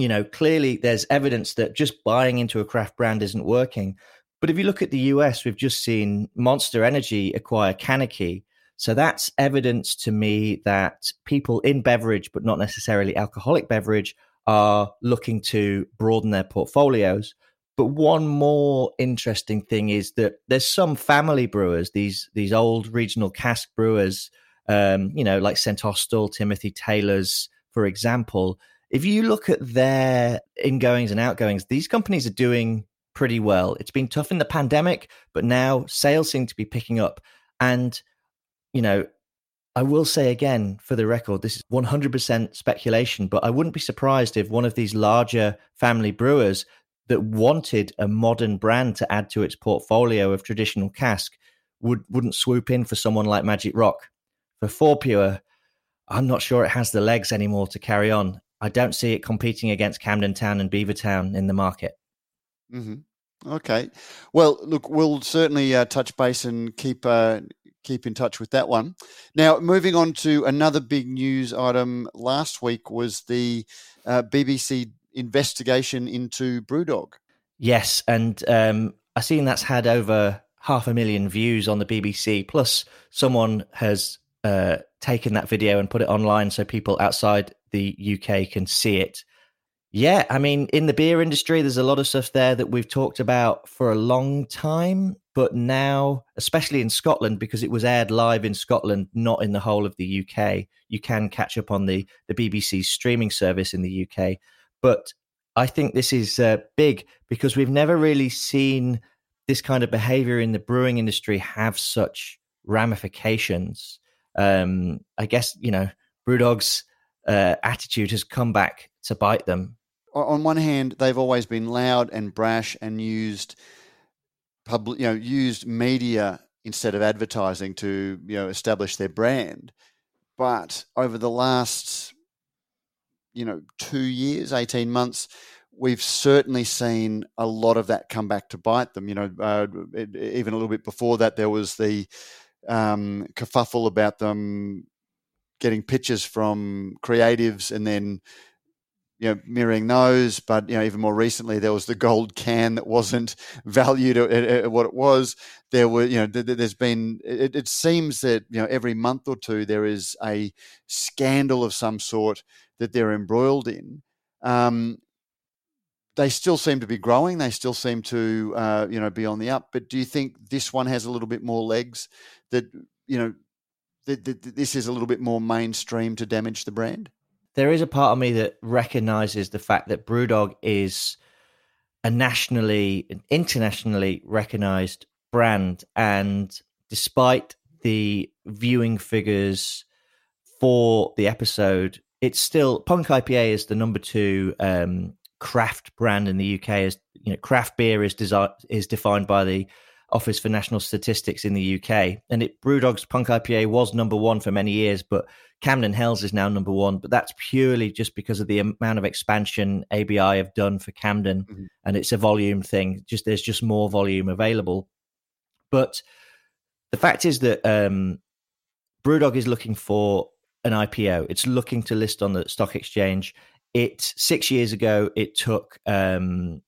you know, clearly there's evidence that just buying into a craft brand isn't working. But if you look at the US, we've just seen Monster Energy acquire CANarchy. So that's evidence to me that people in beverage, but not necessarily alcoholic beverage, are looking to broaden their portfolios. But one more interesting thing is that there's some family brewers, these these old regional cask brewers, um, you know, like St. Austell, Timothy Taylor's, for example, if you look at their ingoings and outgoings, these companies are doing pretty well. It's been tough in the pandemic, but now sales seem to be picking up. And, you know, I will say again, for the record, this is 100% speculation, but I wouldn't be surprised if one of these larger family brewers that wanted a modern brand to add to its portfolio of traditional cask would wouldn't swoop in for someone like Magic Rock. For Fourpure, I'm not sure it has the legs anymore to carry on. I don't see it competing against Camden Town and Beavertown in the market. Mm-hmm. Okay. Well, look, we'll certainly uh, touch base and keep uh, keep in touch with that one. Now, moving on to another big news item last week was the uh, BBC investigation into BrewDog. Yes, and um, I've seen that's had over half a million views on the BBC. Plus, someone has uh, taken that video and put it online so people outside the UK can see it. Yeah, I mean, in the beer industry, there's a lot of stuff there that we've talked about for a long time, but now, especially in Scotland, because it was aired live in Scotland, not in the whole of the UK, you can catch up on the the BBC streaming service in the UK. But I think this is uh, big because we've never really seen this kind of behavior in the brewing industry have such ramifications. Um, I guess you know, BrewDog's uh, attitude has come back to bite them on one hand, they've always been loud and brash and used public, you know, used media instead of advertising to, you know, establish their brand. But over the last, you know, two years, eighteen months, we've certainly seen a lot of that come back to bite them. You know, uh, it, even a little bit before that, there was the um, kerfuffle about them getting pictures from creatives and then you know, mirroring those. But you know, even more recently, there was the gold can that wasn't valued at, at what it was. There were, you know, th- th- there's been. It, it, seems that you know, every month or two there is a scandal of some sort that they're embroiled in. Um, they still seem to be growing. They still seem to, uh, you know, be on the up. But do you think this one has a little bit more legs? That you know, this is a little bit more mainstream to damage the brand there is a part of me that recognizes the fact that Brewdog is a nationally and internationally recognized brand. And despite the viewing figures for the episode, it's still Punk IPA is the number two um, craft brand in the UK. As you know, craft beer is desi- is defined by the Office for National Statistics in the UK, and it Brewdog's Punk IPA was number one for many years, but Camden Hells is now number one, but that's purely just because of the amount of expansion ABI have done for Camden, mm-hmm. and it's a volume thing. Just there's just more volume available. But the fact is that um, BrewDog is looking for an IPO. It's looking to list on the stock exchange. It six years ago, it took um,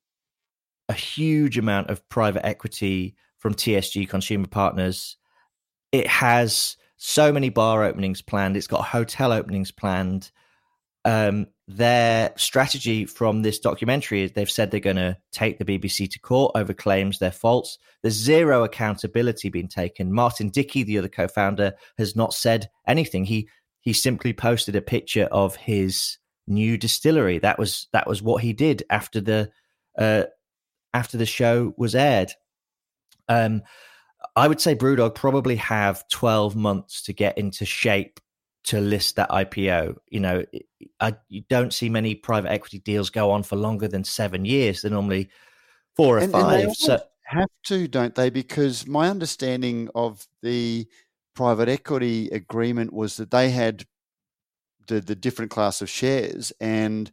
a huge amount of private equity from TSG Consumer Partners. It has so many bar openings planned. It's got hotel openings planned. Um, their strategy from this documentary is they've said they're going to take the BBC to court over claims they're false. There's zero accountability being taken. Martin Dickie, the other co-founder, has not said anything. He he simply posted a picture of his new distillery. That was that was what he did after the uh, after the show was aired. Um, I would say Brewdog probably have 12 months to get into shape to list that IPO. You know, I you don't see many private equity deals go on for longer than seven years. They're normally four or and, five. And so have to, don't they? Because my understanding of the private equity agreement was that they had the, the different class of shares and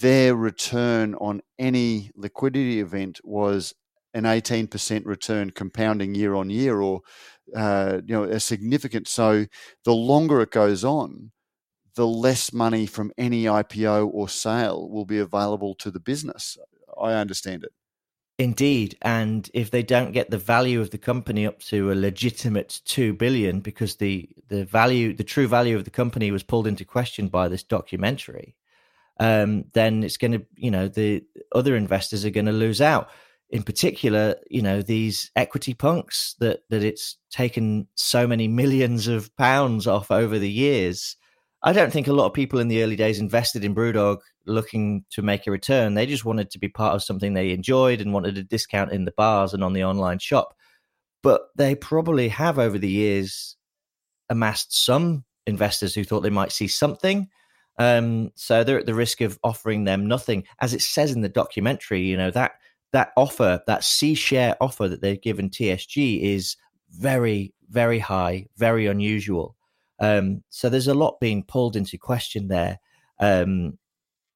their return on any liquidity event was an 18% return compounding year on year or uh, you know a significant so the longer it goes on the less money from any IPO or sale will be available to the business. I understand it. Indeed, and if they don't get the value of the company up to a legitimate two billion, because the the value, the true value of the company was pulled into question by this documentary, um, then it's going to, you know, the other investors are going to lose out in particular, you know, these equity punks that that it's taken so many millions of pounds off over the years. I don't think a lot of people in the early days invested in Brewdog looking to make a return. They just wanted to be part of something they enjoyed and wanted a discount in the bars and on the online shop. But they probably have over the years amassed some investors who thought they might see something. Um, so they're at the risk of offering them nothing. As it says in the documentary, you know, that that offer, that C share offer that they've given TSG is very, very high, very unusual. Um, so there's a lot being pulled into question there. Um,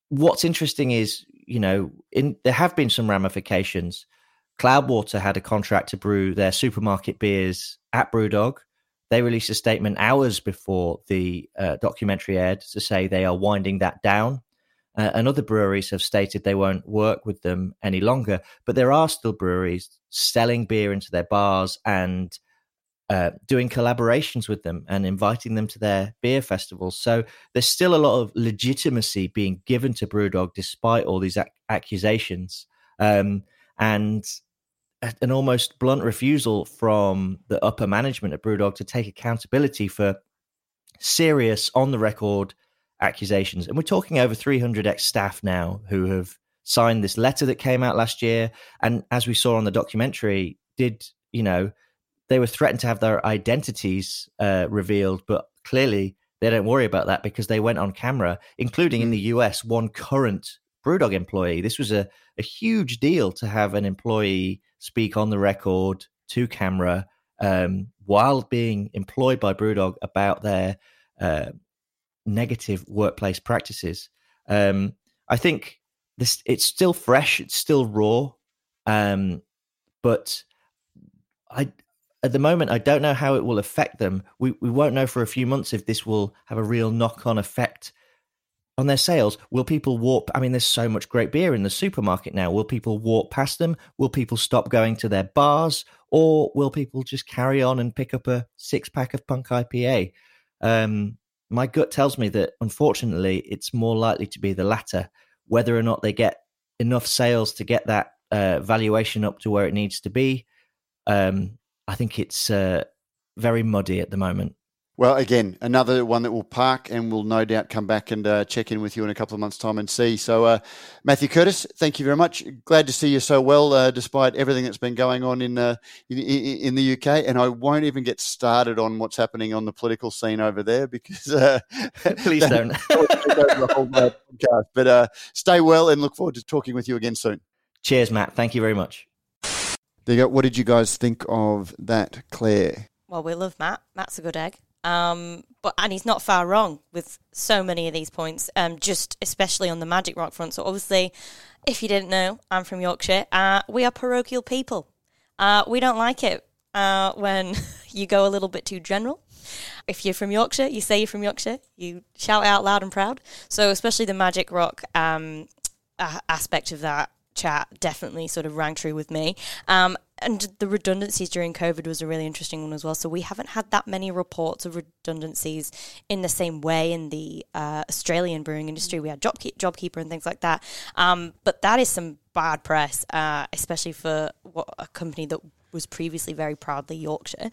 what's interesting is, you know, in, there have been some ramifications. Cloudwater had a contract to brew their supermarket beers at Brewdog. They released a statement hours before the uh, documentary aired to say they are winding that down. Uh, and other breweries have stated they won't work with them any longer. But there are still breweries selling beer into their bars and uh, doing collaborations with them and inviting them to their beer festivals. So there's still a lot of legitimacy being given to Brewdog despite all these ac- accusations. Um, and an almost blunt refusal from the upper management at Brewdog to take accountability for serious, on the record accusations. And we're talking over 300 ex staff now who have signed this letter that came out last year. And as we saw on the documentary, did, you know, they were threatened to have their identities uh, revealed, but clearly they don't worry about that because they went on camera, including in the hmm. US, one current Brewdog employee. This was a, a huge deal to have an employee speak on the record to camera um, while being employed by Brewdog about their uh, negative workplace practices. Um, I think this it's still fresh, it's still raw, um, but I at the moment I don't know how it will affect them. We we won't know for a few months if this will have a real knock on effect on their sales. Will people walk? I mean, there's so much great beer in the supermarket now. Will people walk past them? Will people stop going to their bars? Or will people just carry on and pick up a six pack of Punk IPA? Um, my gut tells me that unfortunately it's more likely to be the latter. Whether or not they get enough sales to get that uh, valuation up to where it needs to be, um, I think it's uh, very muddy at the moment. Well, again, another one that will park and will no doubt come back and uh, check in with you in a couple of months' time and see. So, uh, Matthew Curtis, thank you very much. Glad to see you so well, uh, despite everything that's been going on in, uh, in, in the UK. And I won't even get started on what's happening on the political scene over there because uh, please don't. but uh, stay well and look forward to talking with you again soon. Cheers, Matt. Thank you very much. There you go. What did you guys think of that, Claire? Well, we love Matt. Matt's a good egg. Um, but and he's not far wrong with so many of these points. Um, just especially on the Magic Rock front. So obviously, if you didn't know, I'm from Yorkshire. Uh, we are parochial people. Uh, we don't like it uh, when you go a little bit too general. If you're from Yorkshire, you say you're from Yorkshire. You shout out loud and proud. So especially the Magic Rock um, aspect of that chat definitely sort of rang true with me. Um, and the redundancies during COVID was a really interesting one as well. So we haven't had that many reports of redundancies in the same way in the uh, Australian brewing industry. We had JobKeeper, JobKeeper and things like that. Um, but that is some bad press, uh, especially for what, a company that was previously very proudly Yorkshire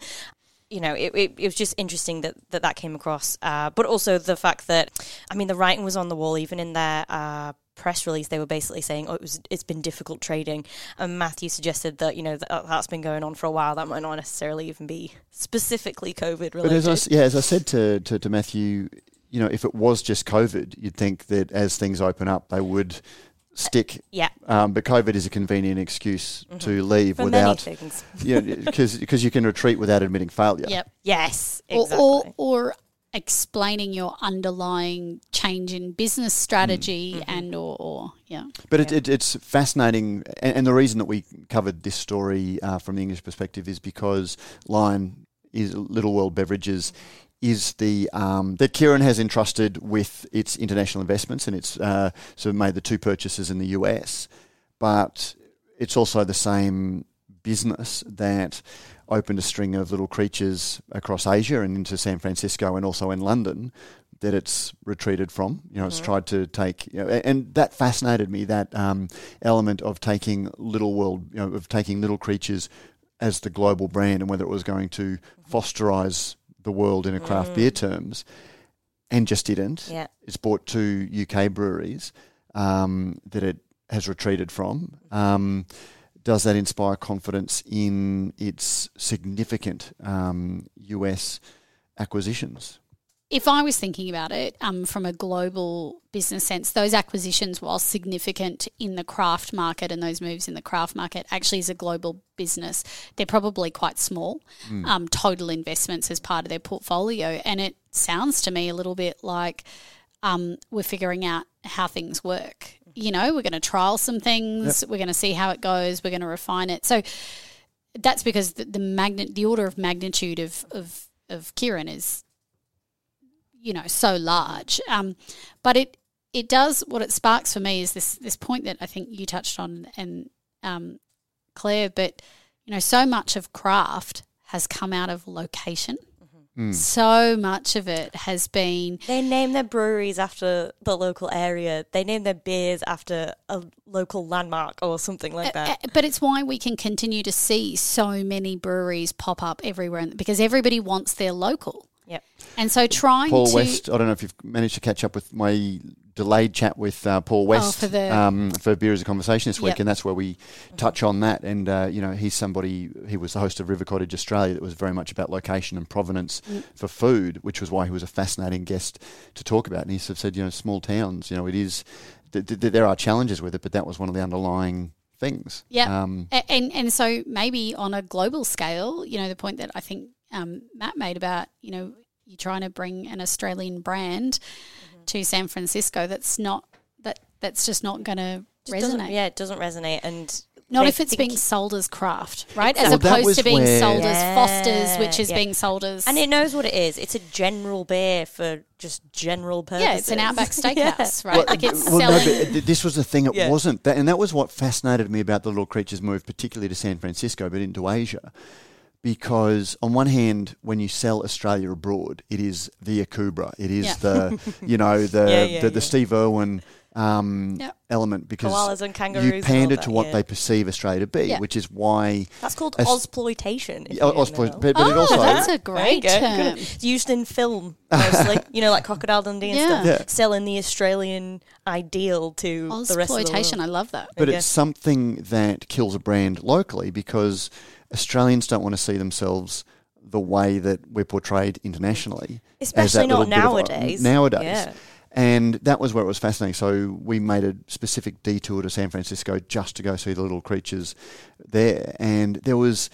you know, it, it, it, was just interesting that that, that came across. Uh, but also the fact that, I mean, the writing was on the wall, even in their uh, press release. They were basically saying, "Oh, it was it's been difficult trading." And Matthew suggested that you know that, that's been going on for a while. That might not necessarily even be specifically COVID related. But as I, yeah, as I said to, to, to Matthew, you know, if it was just COVID, you'd think that as things open up, they would stick. Yeah. Um, but COVID is a convenient excuse mm-hmm. to leave For without. yeah, because because you can retreat without admitting failure. Yep. Yes. Exactly. Or, or, or explaining your underlying change in business strategy mm-hmm. and or, or, yeah but yeah. It, it, it's fascinating and, and, the reason that we covered this story uh, from the english perspective is because lion is little world beverages is the um, that Kirin has entrusted with its international investments, and it's uh, sort of made the two purchases in the US, but it's also the same business that opened a string of little creatures across Asia and into San Francisco and also in London that it's retreated from. You know, it's tried to take, you know, and that fascinated me. That um, element of taking little world, you know, of taking little creatures as the global brand, and whether it was going to fosterize the world in a craft beer terms, and just didn't. Yeah. It's bought two UK breweries um, that it has retreated from. Um, does that inspire confidence in its significant um, US acquisitions? if I was thinking about it um, from a global business sense, those acquisitions, while significant in the craft market and those moves in the craft market, actually as a global business, they're probably quite small um, total investments as part of their portfolio. And it sounds to me a little bit like um, we're figuring out how things work. You know, we're going to trial some things, we're going to see how it goes, we're going to refine it. So that's because the, the magnet, the order of magnitude of, of, of Kirin is you know so large. Um, but it it does what it sparks for me is this this point that I think you touched on and um, Claire but you know so much of craft has come out of location so much of it has been They name their breweries after the local area. They name their beers after a local landmark or something like that. Uh, but it's why we can continue to see so many breweries pop up everywhere because everybody wants their local Yep. and so trying Paul to West, I don't know if you've managed to catch up with my delayed chat with uh, Paul West for the- um, for Beer as a Conversation this week, Yep. and that's where we touch on that. And, uh, you know, he's somebody, he was the host of River Cottage Australia that was very much about location and provenance for food, which was why he was a fascinating guest to talk about. And he sort of said, you know, small towns, you know, it is, th- th- there are challenges with it, but that was one of the underlying things. Yeah, Um, and and so maybe on a global scale, you know, the point that I think um, Matt made about you know you're trying to bring an Australian brand. To San Francisco. That's not that that's just not going to Just doesn't- resonate. yeah, it doesn't resonate. And Not if it's being sold as craft, right? As Well, opposed was to being where- sold as Foster's, which is yeah. being sold as And it knows what it is. It's a general beer for just general purposes. yeah, it's an Outback Yeah. Steakhouse, right? like it's well, selling. no, but this was the thing. It Yeah. wasn't, that, and that was what fascinated me about the little creatures move, particularly to San Francisco, but into Asia, because on one hand, when you sell Australia abroad, it is the Akubra, it is Yeah. the you know the Yeah, yeah, the, the yeah. Steve Irwin um, Yep. element because Koalas and kangaroos you and pander to what yeah. they perceive Australia to be, Yeah. which is why That's called As- Ozploitation. if Yeah, you didn't Ozplo- know. but, but it oh, also that's a great go. term. It's used in film mostly. you know, like Crocodile Dundee and Yeah. stuff. Yeah. Selling the Australian ideal to the rest of the Exploitation. world. I love that. But Yeah. it's something that kills a brand locally because Australians don't want to see themselves the way that we're portrayed internationally. Especially not little bit of a- nowadays. nowadays. Yeah. And that was where it was fascinating. So we made a specific detour to San Francisco just to go see the little creatures there. And there was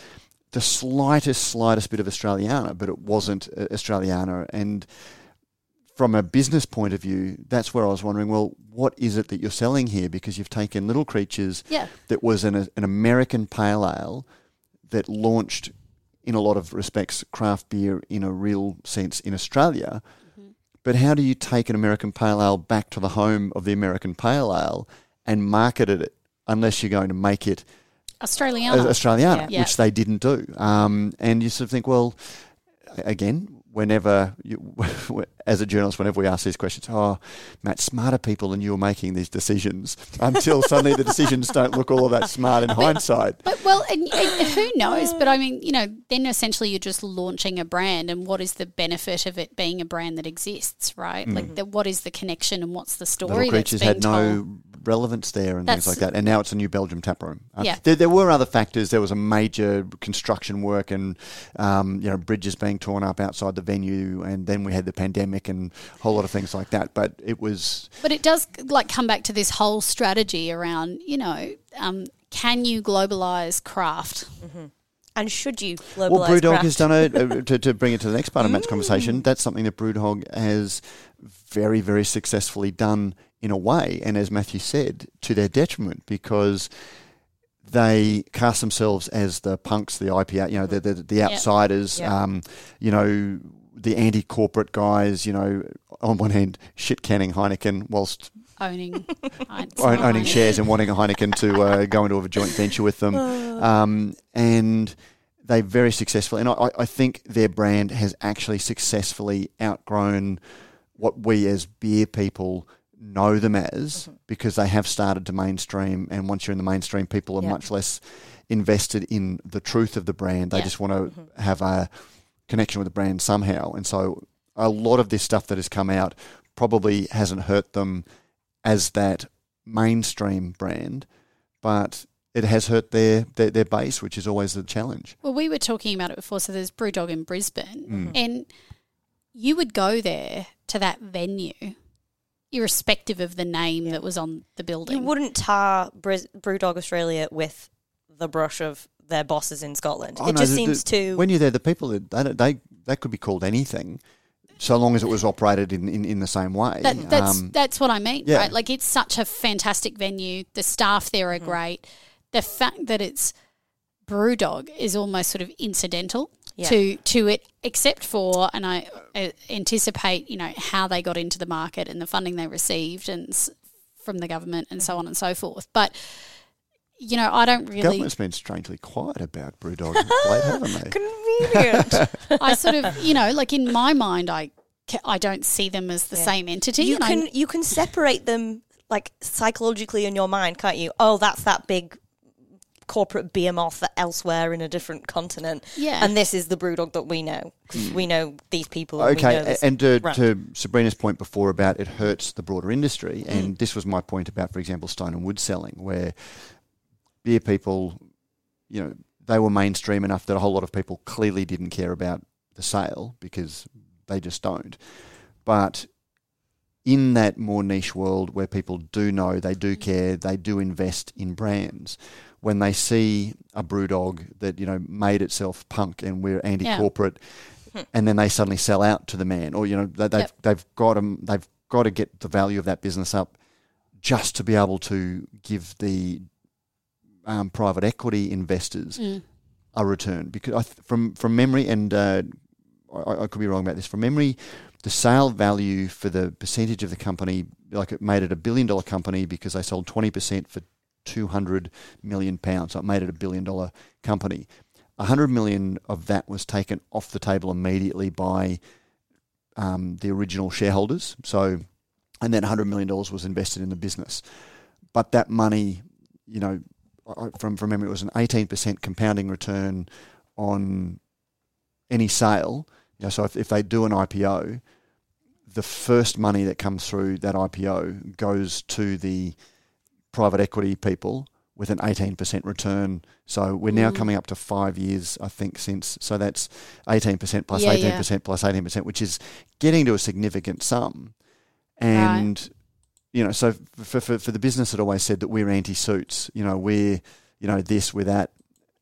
the slightest, slightest bit of Australiana, but it wasn't uh, Australiana. And from a business point of view, that's where I was wondering, well, what is it that you're selling here? Because you've taken little creatures Yeah. that was an, an American pale ale that launched, in a lot of respects, craft beer in a real sense in Australia. But how do you take an American pale ale back to the home of the American pale ale and market it unless you're going to make it Australiana. Australiana, Yeah. which they didn't do. Um, and you sort of think, well, again, whenever you, as a journalist, whenever we ask these questions, oh, Matt, smarter people than you are making these decisions until suddenly the decisions don't look all of that smart in hindsight. But well, and, and who knows? But I mean, you know, then essentially you're just launching a brand, and what is the benefit of it being a brand that exists, right? Like, the, what is the connection, and what's the story Mm. Little that's creatures had told? no relevance there and things like that. And now it's a new Belgium tap room. Uh, Yeah. there, there were other factors. There was a major construction work and um, you know bridges being torn up outside the venue, and then we had the pandemic and a whole lot of things like that. But it was But it does like come back to this whole strategy around, you know, um, can you globalize craft? And should you globalize well, Brewdog craft? has done it uh, to, to bring it to the next part of Mm. Matt's conversation. That's something that Brewdog has very, very successfully done in a way, and as Matthew said, to their detriment because they cast themselves as the punks, the IPA, you know, the the, the outsiders, um, you know, the anti-corporate guys, you know, on one hand, shit canning Heineken whilst Owning, own, owning shares and wanting a Heineken to uh, go into a joint venture with them. Um, and they very successfully, and I, I think their brand has actually successfully outgrown what we as beer people know them as because they have started to mainstream. And once you're in the mainstream, people are much less invested in the truth of the brand. They Yeah. just want to have a connection with the brand somehow. And so a lot of this stuff that has come out probably hasn't hurt them as that mainstream brand, but it has hurt their, their, their base, which is always the challenge. Well, we were talking about it before. So there's Brewdog in Brisbane, Mm. and you would go there to that venue, irrespective of the name that was on the building. You wouldn't tar Bris- Brewdog Australia with the brush of their bosses in Scotland. Oh, it no, just the- seems the- too. When you're there, the people that they, they that could be called anything, so long as it was operated in, in, in the same way. That, that's Um, that's what I mean, yeah. right? Like it's such a fantastic venue. The staff there are great. The fact that it's BrewDog is almost sort of incidental Yeah. to to it, except for, and I uh, anticipate, you know, how they got into the market and the funding they received and s- from the government and so on and so forth. But you know, I don't really. government's been strangely quiet about BrewDog of late, haven't they? Convenient. I sort of, you know, like in my mind, I ca- I don't see them as the Yeah. same entity. you and I- can you can separate them like psychologically in your mind, can't you? Oh, that's that big corporate behemoth that elsewhere in a different continent. Yeah. And this is the brewdog that we know. 'Cause We know these people. and we know Okay, this and to, to Sabrina's point before about it hurts the broader industry, Mm. and this was my point about, for example, Stone and Wood selling, where beer people, you know, they were mainstream enough that a whole lot of people clearly didn't care about the sale because they just don't. But in that more niche world where people do know, they do care, they do invest in brands. When they see a brew dog that you know made itself punk and we're anti-corporate, and then they suddenly sell out to the man, or you know they, they've Yep. they've got 'em- they've got to get the value of that business up just to be able to give the um, private equity investors Mm. a return because I th- from from memory and uh, I, I could be wrong about this from memory the sale value for the percentage of the company like it made it a billion dollar company because they sold 20% for 200 million pounds. So it made it a billion dollar company 100 million of that was taken off the table immediately by um, the original shareholders. So and then 100 million dollars was invested in the business. But that money you know from from memory, it was an eighteen percent compounding return on any sale. You know, so if, if they do an IPO, the first money that comes through that IPO goes to the private equity people with an eighteen percent return. So we're now Mm. coming up to five years, I think, since. So that's eighteen percent plus Yeah, eighteen yeah. percent plus eighteen percent, which is getting to a significant sum. And you know, so for, for for the business that always said that we're anti-suits, you know, we're you know this, we're that.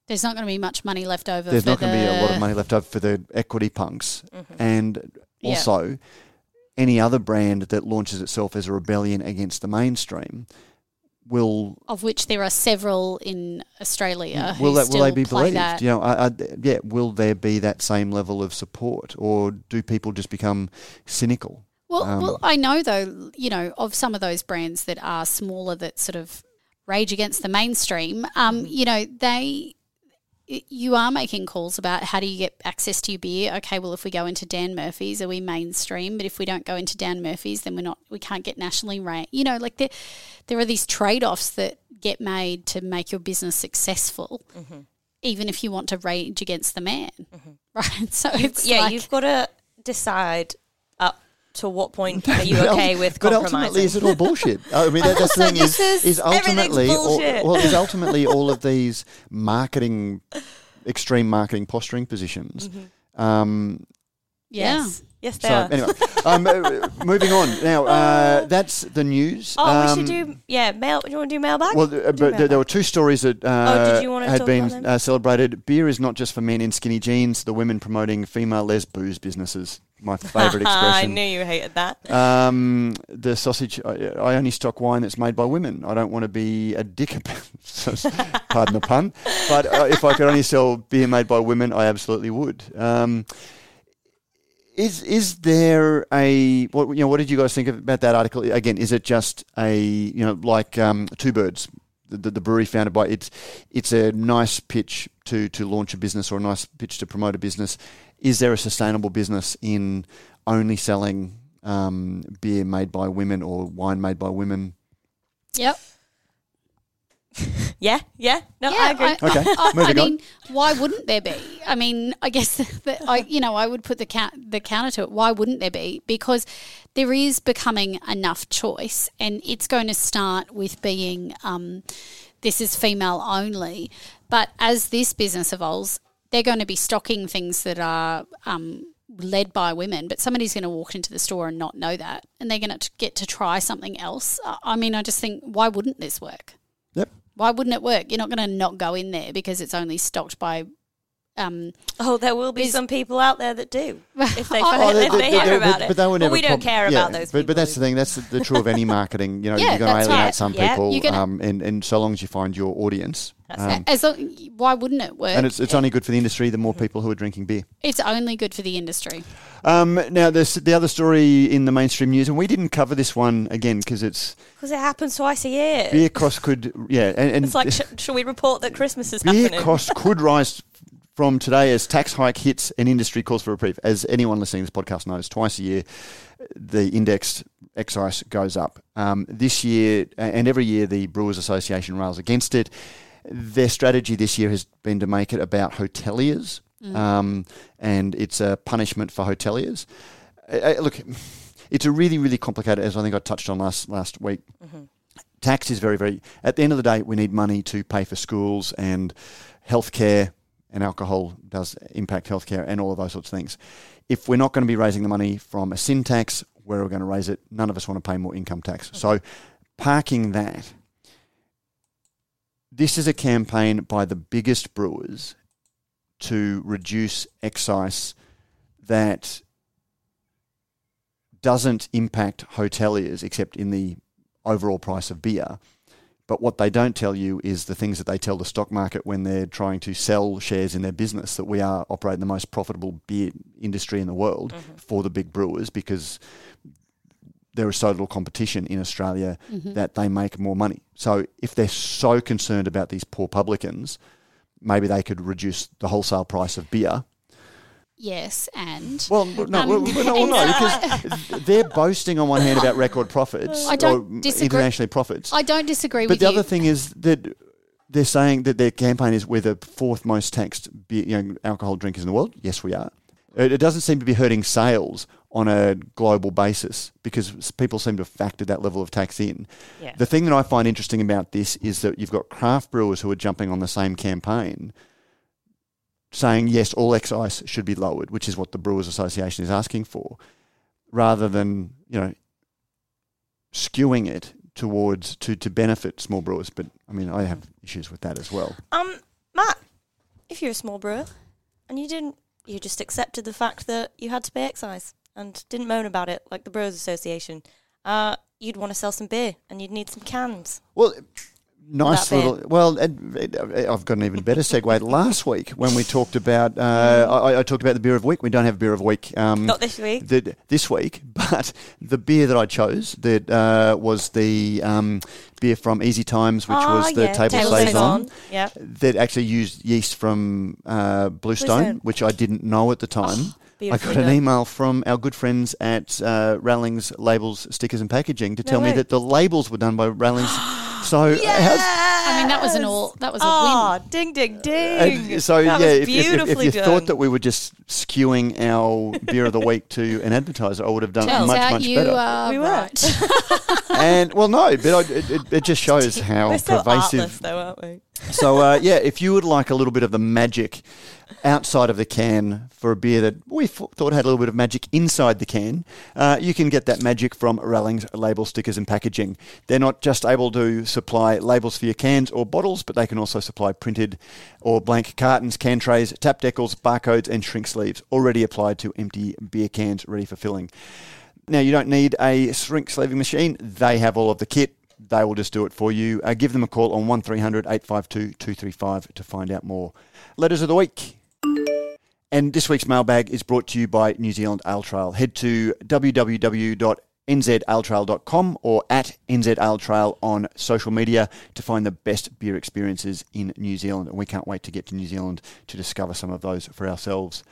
There's not going to be much money left over. There's not going to be a lot of money left over for the equity punks, Mhm. and Yeah. also any other brand that launches itself as a rebellion against the mainstream will of which there are several in Australia. will who that will they be believed? That. You know, I, I, yeah, will there be that same level of support, or do people just become cynical? Well, Um, well, I know though, you know, of some of those brands that are smaller that sort of rage against the mainstream. Um, Mm-hmm. you know, they you are making calls about how do you get access to your beer? Okay, well, if we go into Dan Murphy's, are we mainstream? But if we don't go into Dan Murphy's, then we're not. We can't get nationally ranked. You know, like there, there are these trade offs that get made to make your business successful. Mm-hmm. Even if you want to rage against the man, right? So it's yeah, like, you've got to decide to what point are you okay with but ultimately, is it all bullshit? I mean, that, that's the thing. Is, is- is ultimately, all, well, is ultimately all of these marketing, extreme marketing posturing positions. Um, yeah. Yes, yes, they so are. anyway, um, uh, moving on now. Uh, that's the news. oh, we Um, should do yeah. Mail. Do you want to do mailbag? Well, uh, but there, mailbag. there were two stories that uh, did had been uh, celebrated. Beer is not just for men in skinny jeans. The women promoting female les booze businesses. My favourite expression. I knew you hated that. Um, the sausage. I, I only stock wine that's made by women. I don't want to be a dick about. pardon the pun. But uh, if I could only sell beer made by women, I absolutely would. Um, is is there a what you know? What did you guys think about that article? Again, is it just a you know like um, two birds? The, the, the brewery founded by it's it's a nice pitch to to launch a business or a nice pitch to promote a business. Is there a sustainable business in only selling um, beer made by women or wine made by women. Yep. Yeah, yeah. No, yeah, I agree. Okay, I, I moving on. mean, why wouldn't there be? I mean, I guess that I, you know, I would put the count, the counter to it. Why wouldn't there be? Because there is becoming enough choice, and it's going to start with being um, this is female only. But as this business evolves, they're going to be stocking things that are um, led by women, but somebody's going to walk into the store and not know that, and they're going to get to try something else. I- I mean, I just think, why wouldn't this work? Yep. Why wouldn't it work? You're not going to not go in there because it's only stocked by. Um, Oh, there will be Is- some people out there that do. If they, Oh, find, Oh, if they- they, they- hear they- about but, it. but they were But never we don't prob- care yeah, about those people. But, but that's the thing. That's the, the true of any marketing. You know, Yeah, you're going to alienate right. some Yeah, people, gonna- um, and, and so long as you find your audience. Um, as long, why wouldn't it work? and it's, it's only good for the industry the more people who are drinking beer. It's only good for the industry. Um, now, there's the other story in the mainstream news, and we didn't cover this one again because it's Because it happens twice a year. beer costs could, yeah, and, and It's like, sh- shall we report that Christmas is beer happening? costs could rise from today as tax hike hits and industry calls for reprieve. As anyone listening to this podcast knows, twice a year the indexed excise goes up. Um, this year and every year the Brewers Association rails against it. Their strategy this year has been to make it about hoteliers, um, and it's a punishment for hoteliers. Uh, look, it's a really, really complicated, as I think I touched on last last week. Tax is very, very. At the end of the day, we need money to pay for schools and healthcare, and alcohol does impact healthcare and all of those sorts of things. If we're not going to be raising the money from a sin tax, where are we going to raise it? None of us want to pay more income tax. So, parking that. This is a campaign by the biggest brewers to reduce excise that doesn't impact hoteliers except in the overall price of beer. But what they don't tell you is the things that they tell the stock market when they're trying to sell shares in their business that we are operating the most profitable beer industry in the world mm-hmm. for the big brewers because there is so little competition in Australia that they make more money. So if they're so concerned about these poor publicans, maybe they could reduce the wholesale price of beer. Yes, and Well, no, Um, well, no, no, because they're boasting on one hand about record profits, I don't or disagree. internationally profits. I don't disagree But the you. other thing is that they're saying that their campaign is we're the fourth most taxed beer, you know, alcohol drinkers in the world. Yes, we are. It, it doesn't seem to be hurting sales on a global basis because people seem to have factored that level of tax in. Yeah. The thing that I find interesting about this is that you've got craft brewers who are jumping on the same campaign saying, yes, all excise should be lowered, which is what the Brewers Association is asking for, rather than, you know, skewing it towards to, to benefit small brewers. But I mean, I have issues with that as well. Um, Matt, if you're a small brewer and you didn't, you just accepted the fact that you had to pay excise and didn't moan about it like the Brewers Association, uh, you'd want to sell some beer and you'd need some cans. Well, nice little. Well, and, uh, I've got an even better segue. Last week when we talked about, uh, I, I talked about the beer of the week. We don't have a beer of the week. Um, Not this week. the, this week, but the beer that I chose that uh, was the um, beer from Easy Times, which Ah, was the yeah, table, table saison. Yeah. That actually used yeast from uh, Bluestone, Bluestone. which I didn't know at the time. I got an email from our good friends at uh, Rallings Labels, Stickers and Packaging to tell me that the labels were done by Rallings. so, how's- I mean, that was an all. That was a Oh, win. ding, ding, uh, ding. so that yeah, was if, if, if, if you done. thought that we were just skewing our beer of the week to an advertiser, I would have done it Turns much much you better. are We were. right. and well, no, but I, it, it, it just shows how We're so pervasive. artless, though, aren't we? So uh, yeah, if you would like a little bit of the magic outside of the can for a beer that we f- thought had a little bit of magic inside the can, uh, you can get that magic from Rallings Label Stickers and Packaging. They're not just able to supply labels for your cans or bottles, but they can also supply printed or blank cartons, can trays, tap decals, barcodes, and shrink sleeves already applied to empty beer cans ready for filling. Now, you don't need a shrink sleeving machine. They have all of the kit. They will just do it for you. Uh, give them a call on 1300 852 235 to find out more. Letters of the week. And this week's mailbag is brought to you by New Zealand Ale Trail. Head to www.nzaletrail.com or at NZ Ale Trail on social media to find the best beer experiences in New Zealand. And we can't wait to get to New Zealand to discover some of those for ourselves.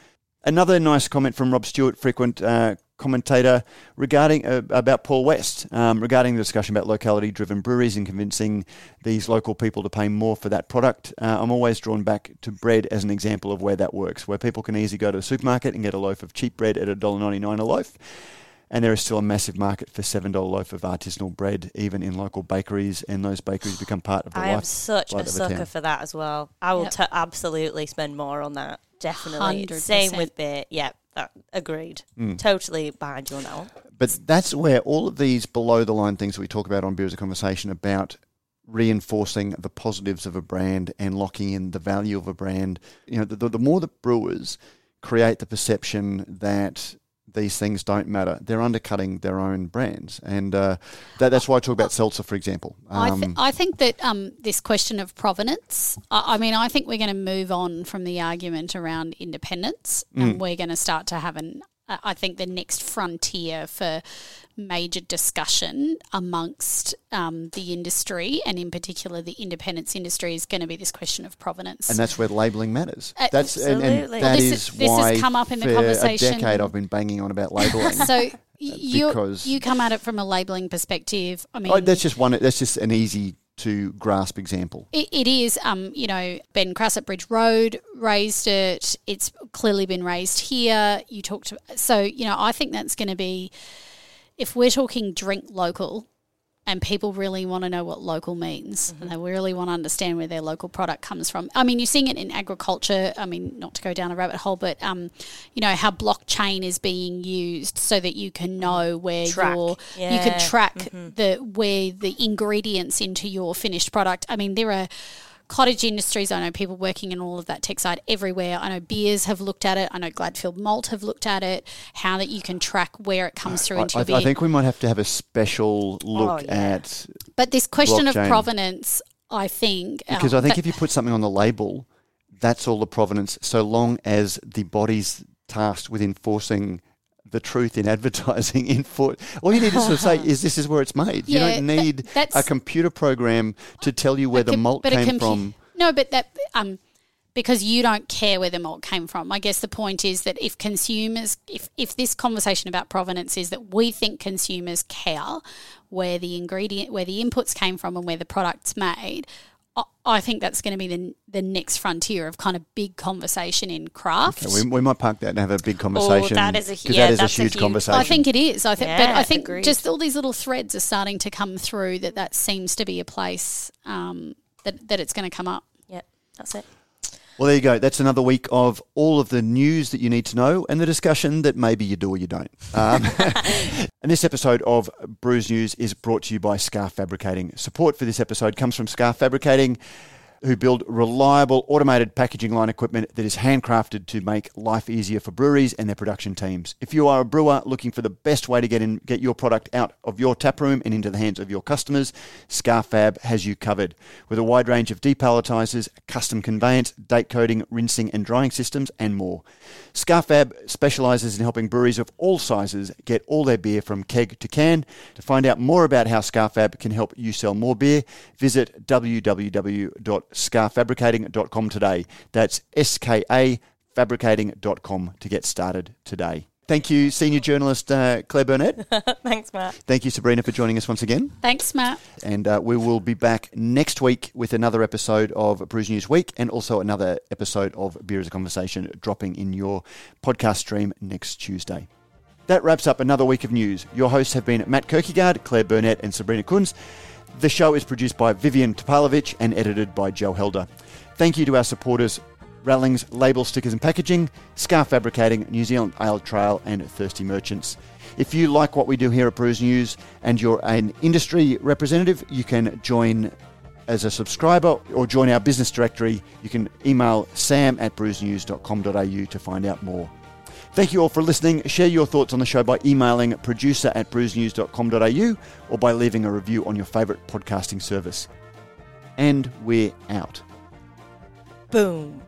Another nice comment from Rob Stewart, frequent uh, commentator regarding uh, about Paul West, um, regarding the discussion about locality-driven breweries and convincing these local people to pay more for that product. Uh, I'm always drawn back to bread as an example of where that works, where people can easily go to a supermarket and get a loaf of cheap bread at $1.99 a loaf. And there is still a massive market for $7 loaf of artisanal bread, even in local bakeries, and those bakeries become part of the I life. am such life a sucker town. for that as well. I will Yep. t- absolutely spend more on that. Definitely. 100%. Same with beer. Yeah, that, agreed. Mm. Totally behind you on that one. But that's where all of these below the line things that we talk about on Beer as a Conversation about reinforcing the positives of a brand and locking in the value of a brand. You know, the, the, the more that brewers create the perception that these things don't matter, they're undercutting their own brands. And uh, that, that's why I talk about seltzer, for example. I, Um, th- I think that um, this question of provenance, I, I mean, I think we're going to move on from the argument around independence and we're going to start to have an, I I think the next frontier for major discussion amongst um, the industry and in particular the independence industry is going to be this question of provenance. and that's where labelling matters. Uh, That's and, and Absolutely. that Well, this is is- this has come up in the conversation- a decade I've been banging on about labelling. so you because- you come at it from a labeling perspective. I mean, Oh, that's just one. That's just an easy to grasp example. It, it is, um, you know, Ben Kraus at Bridge Road raised it. It's clearly been raised here. You talked to, so you know, I think that's going to be, if we're talking drink local, and people really want to know what local means, mm-hmm. and they really want to understand where their local product comes from. I mean, you're seeing it in agriculture. I mean, not to go down a rabbit hole, but um, you know how blockchain is being used so that you can mm-hmm. know where Track. your you can track mm-hmm. the where the ingredients into your finished product. I mean, there are cottage industries. I know people working in all of that tech side everywhere. I know beers have looked at it. I know Gladfield Malt have looked at it. How that you can track where it comes through I, into I, beer. I think we might have to have a special look Oh, yeah. at but this question blockchain. of provenance, I think, because um, I think that- if you put something on the label, that's all the provenance. So long as the body's tasked with enforcing the truth in advertising, in for all you need to sort of say is this is where it's made. You don't need that's- a computer program to tell you where the malt came from. No, but that um, because you don't care where the malt came from. I guess the point is that if consumers, if if this conversation about provenance is that we think consumers care where the ingredient, where the inputs came from, and where the product's made. I- I think that's going to be the the next frontier of kind of big conversation in craft. Okay, we, we might park that and have a big conversation. Oh, that is a- 'cause yeah, that is that's a a huge huge- conversation. I think it is. I think, but I think agreed. just all these little threads are starting to come through. That that seems to be a place um, that that it's going to come up. Yep, that's it. Well, there you go. That's another week of all of the news that you need to know and the discussion that maybe you do or you don't. Um, and this episode of Brews News is brought to you by Ska Fabricating. Support for this episode comes from Ska Fabricating, who build reliable automated packaging line equipment that is handcrafted to make life easier for breweries and their production teams. If you are a brewer looking for the best way to get in, get your product out of your tap room and into the hands of your customers, Ska Fab has you covered. With a wide range of depalletizers, custom conveyance, date coding, rinsing and drying systems, and more. Ska Fab specializes in helping breweries of all sizes get all their beer from keg to can. To find out more about how Ska Fab can help you sell more beer, visit www.skafabricating.com today. That's S K A fabricating.com to get started today. Thank you, senior journalist uh, Claire Burnett. Thanks, Matt. Thank you, Sabrina, for joining us once again. Thanks, Matt. And uh, we will be back next week with another episode of Brews News Week and also another episode of Beer as a Conversation dropping in your podcast stream next Tuesday. That wraps up another week of news. Your hosts have been Matt Kirkegaard, Claire Burnett, and Sabrina Kunz. The show is produced by Vivian Topalovic and edited by Joe Helder. Thank you to our supporters Rallings Label Stickers and Packaging, Ska Fabricating, New Zealand Ale Trail, and Thirsty Merchants. If you like what we do here at Brews News and you're an industry representative, you can join as a subscriber or join our business directory. You can email sam at brewsnews.com.au to find out more. Thank you all for listening. Share your thoughts on the show by emailing producer at brewsnews.com.au or by leaving a review on your favourite podcasting service. And we're out. Boom.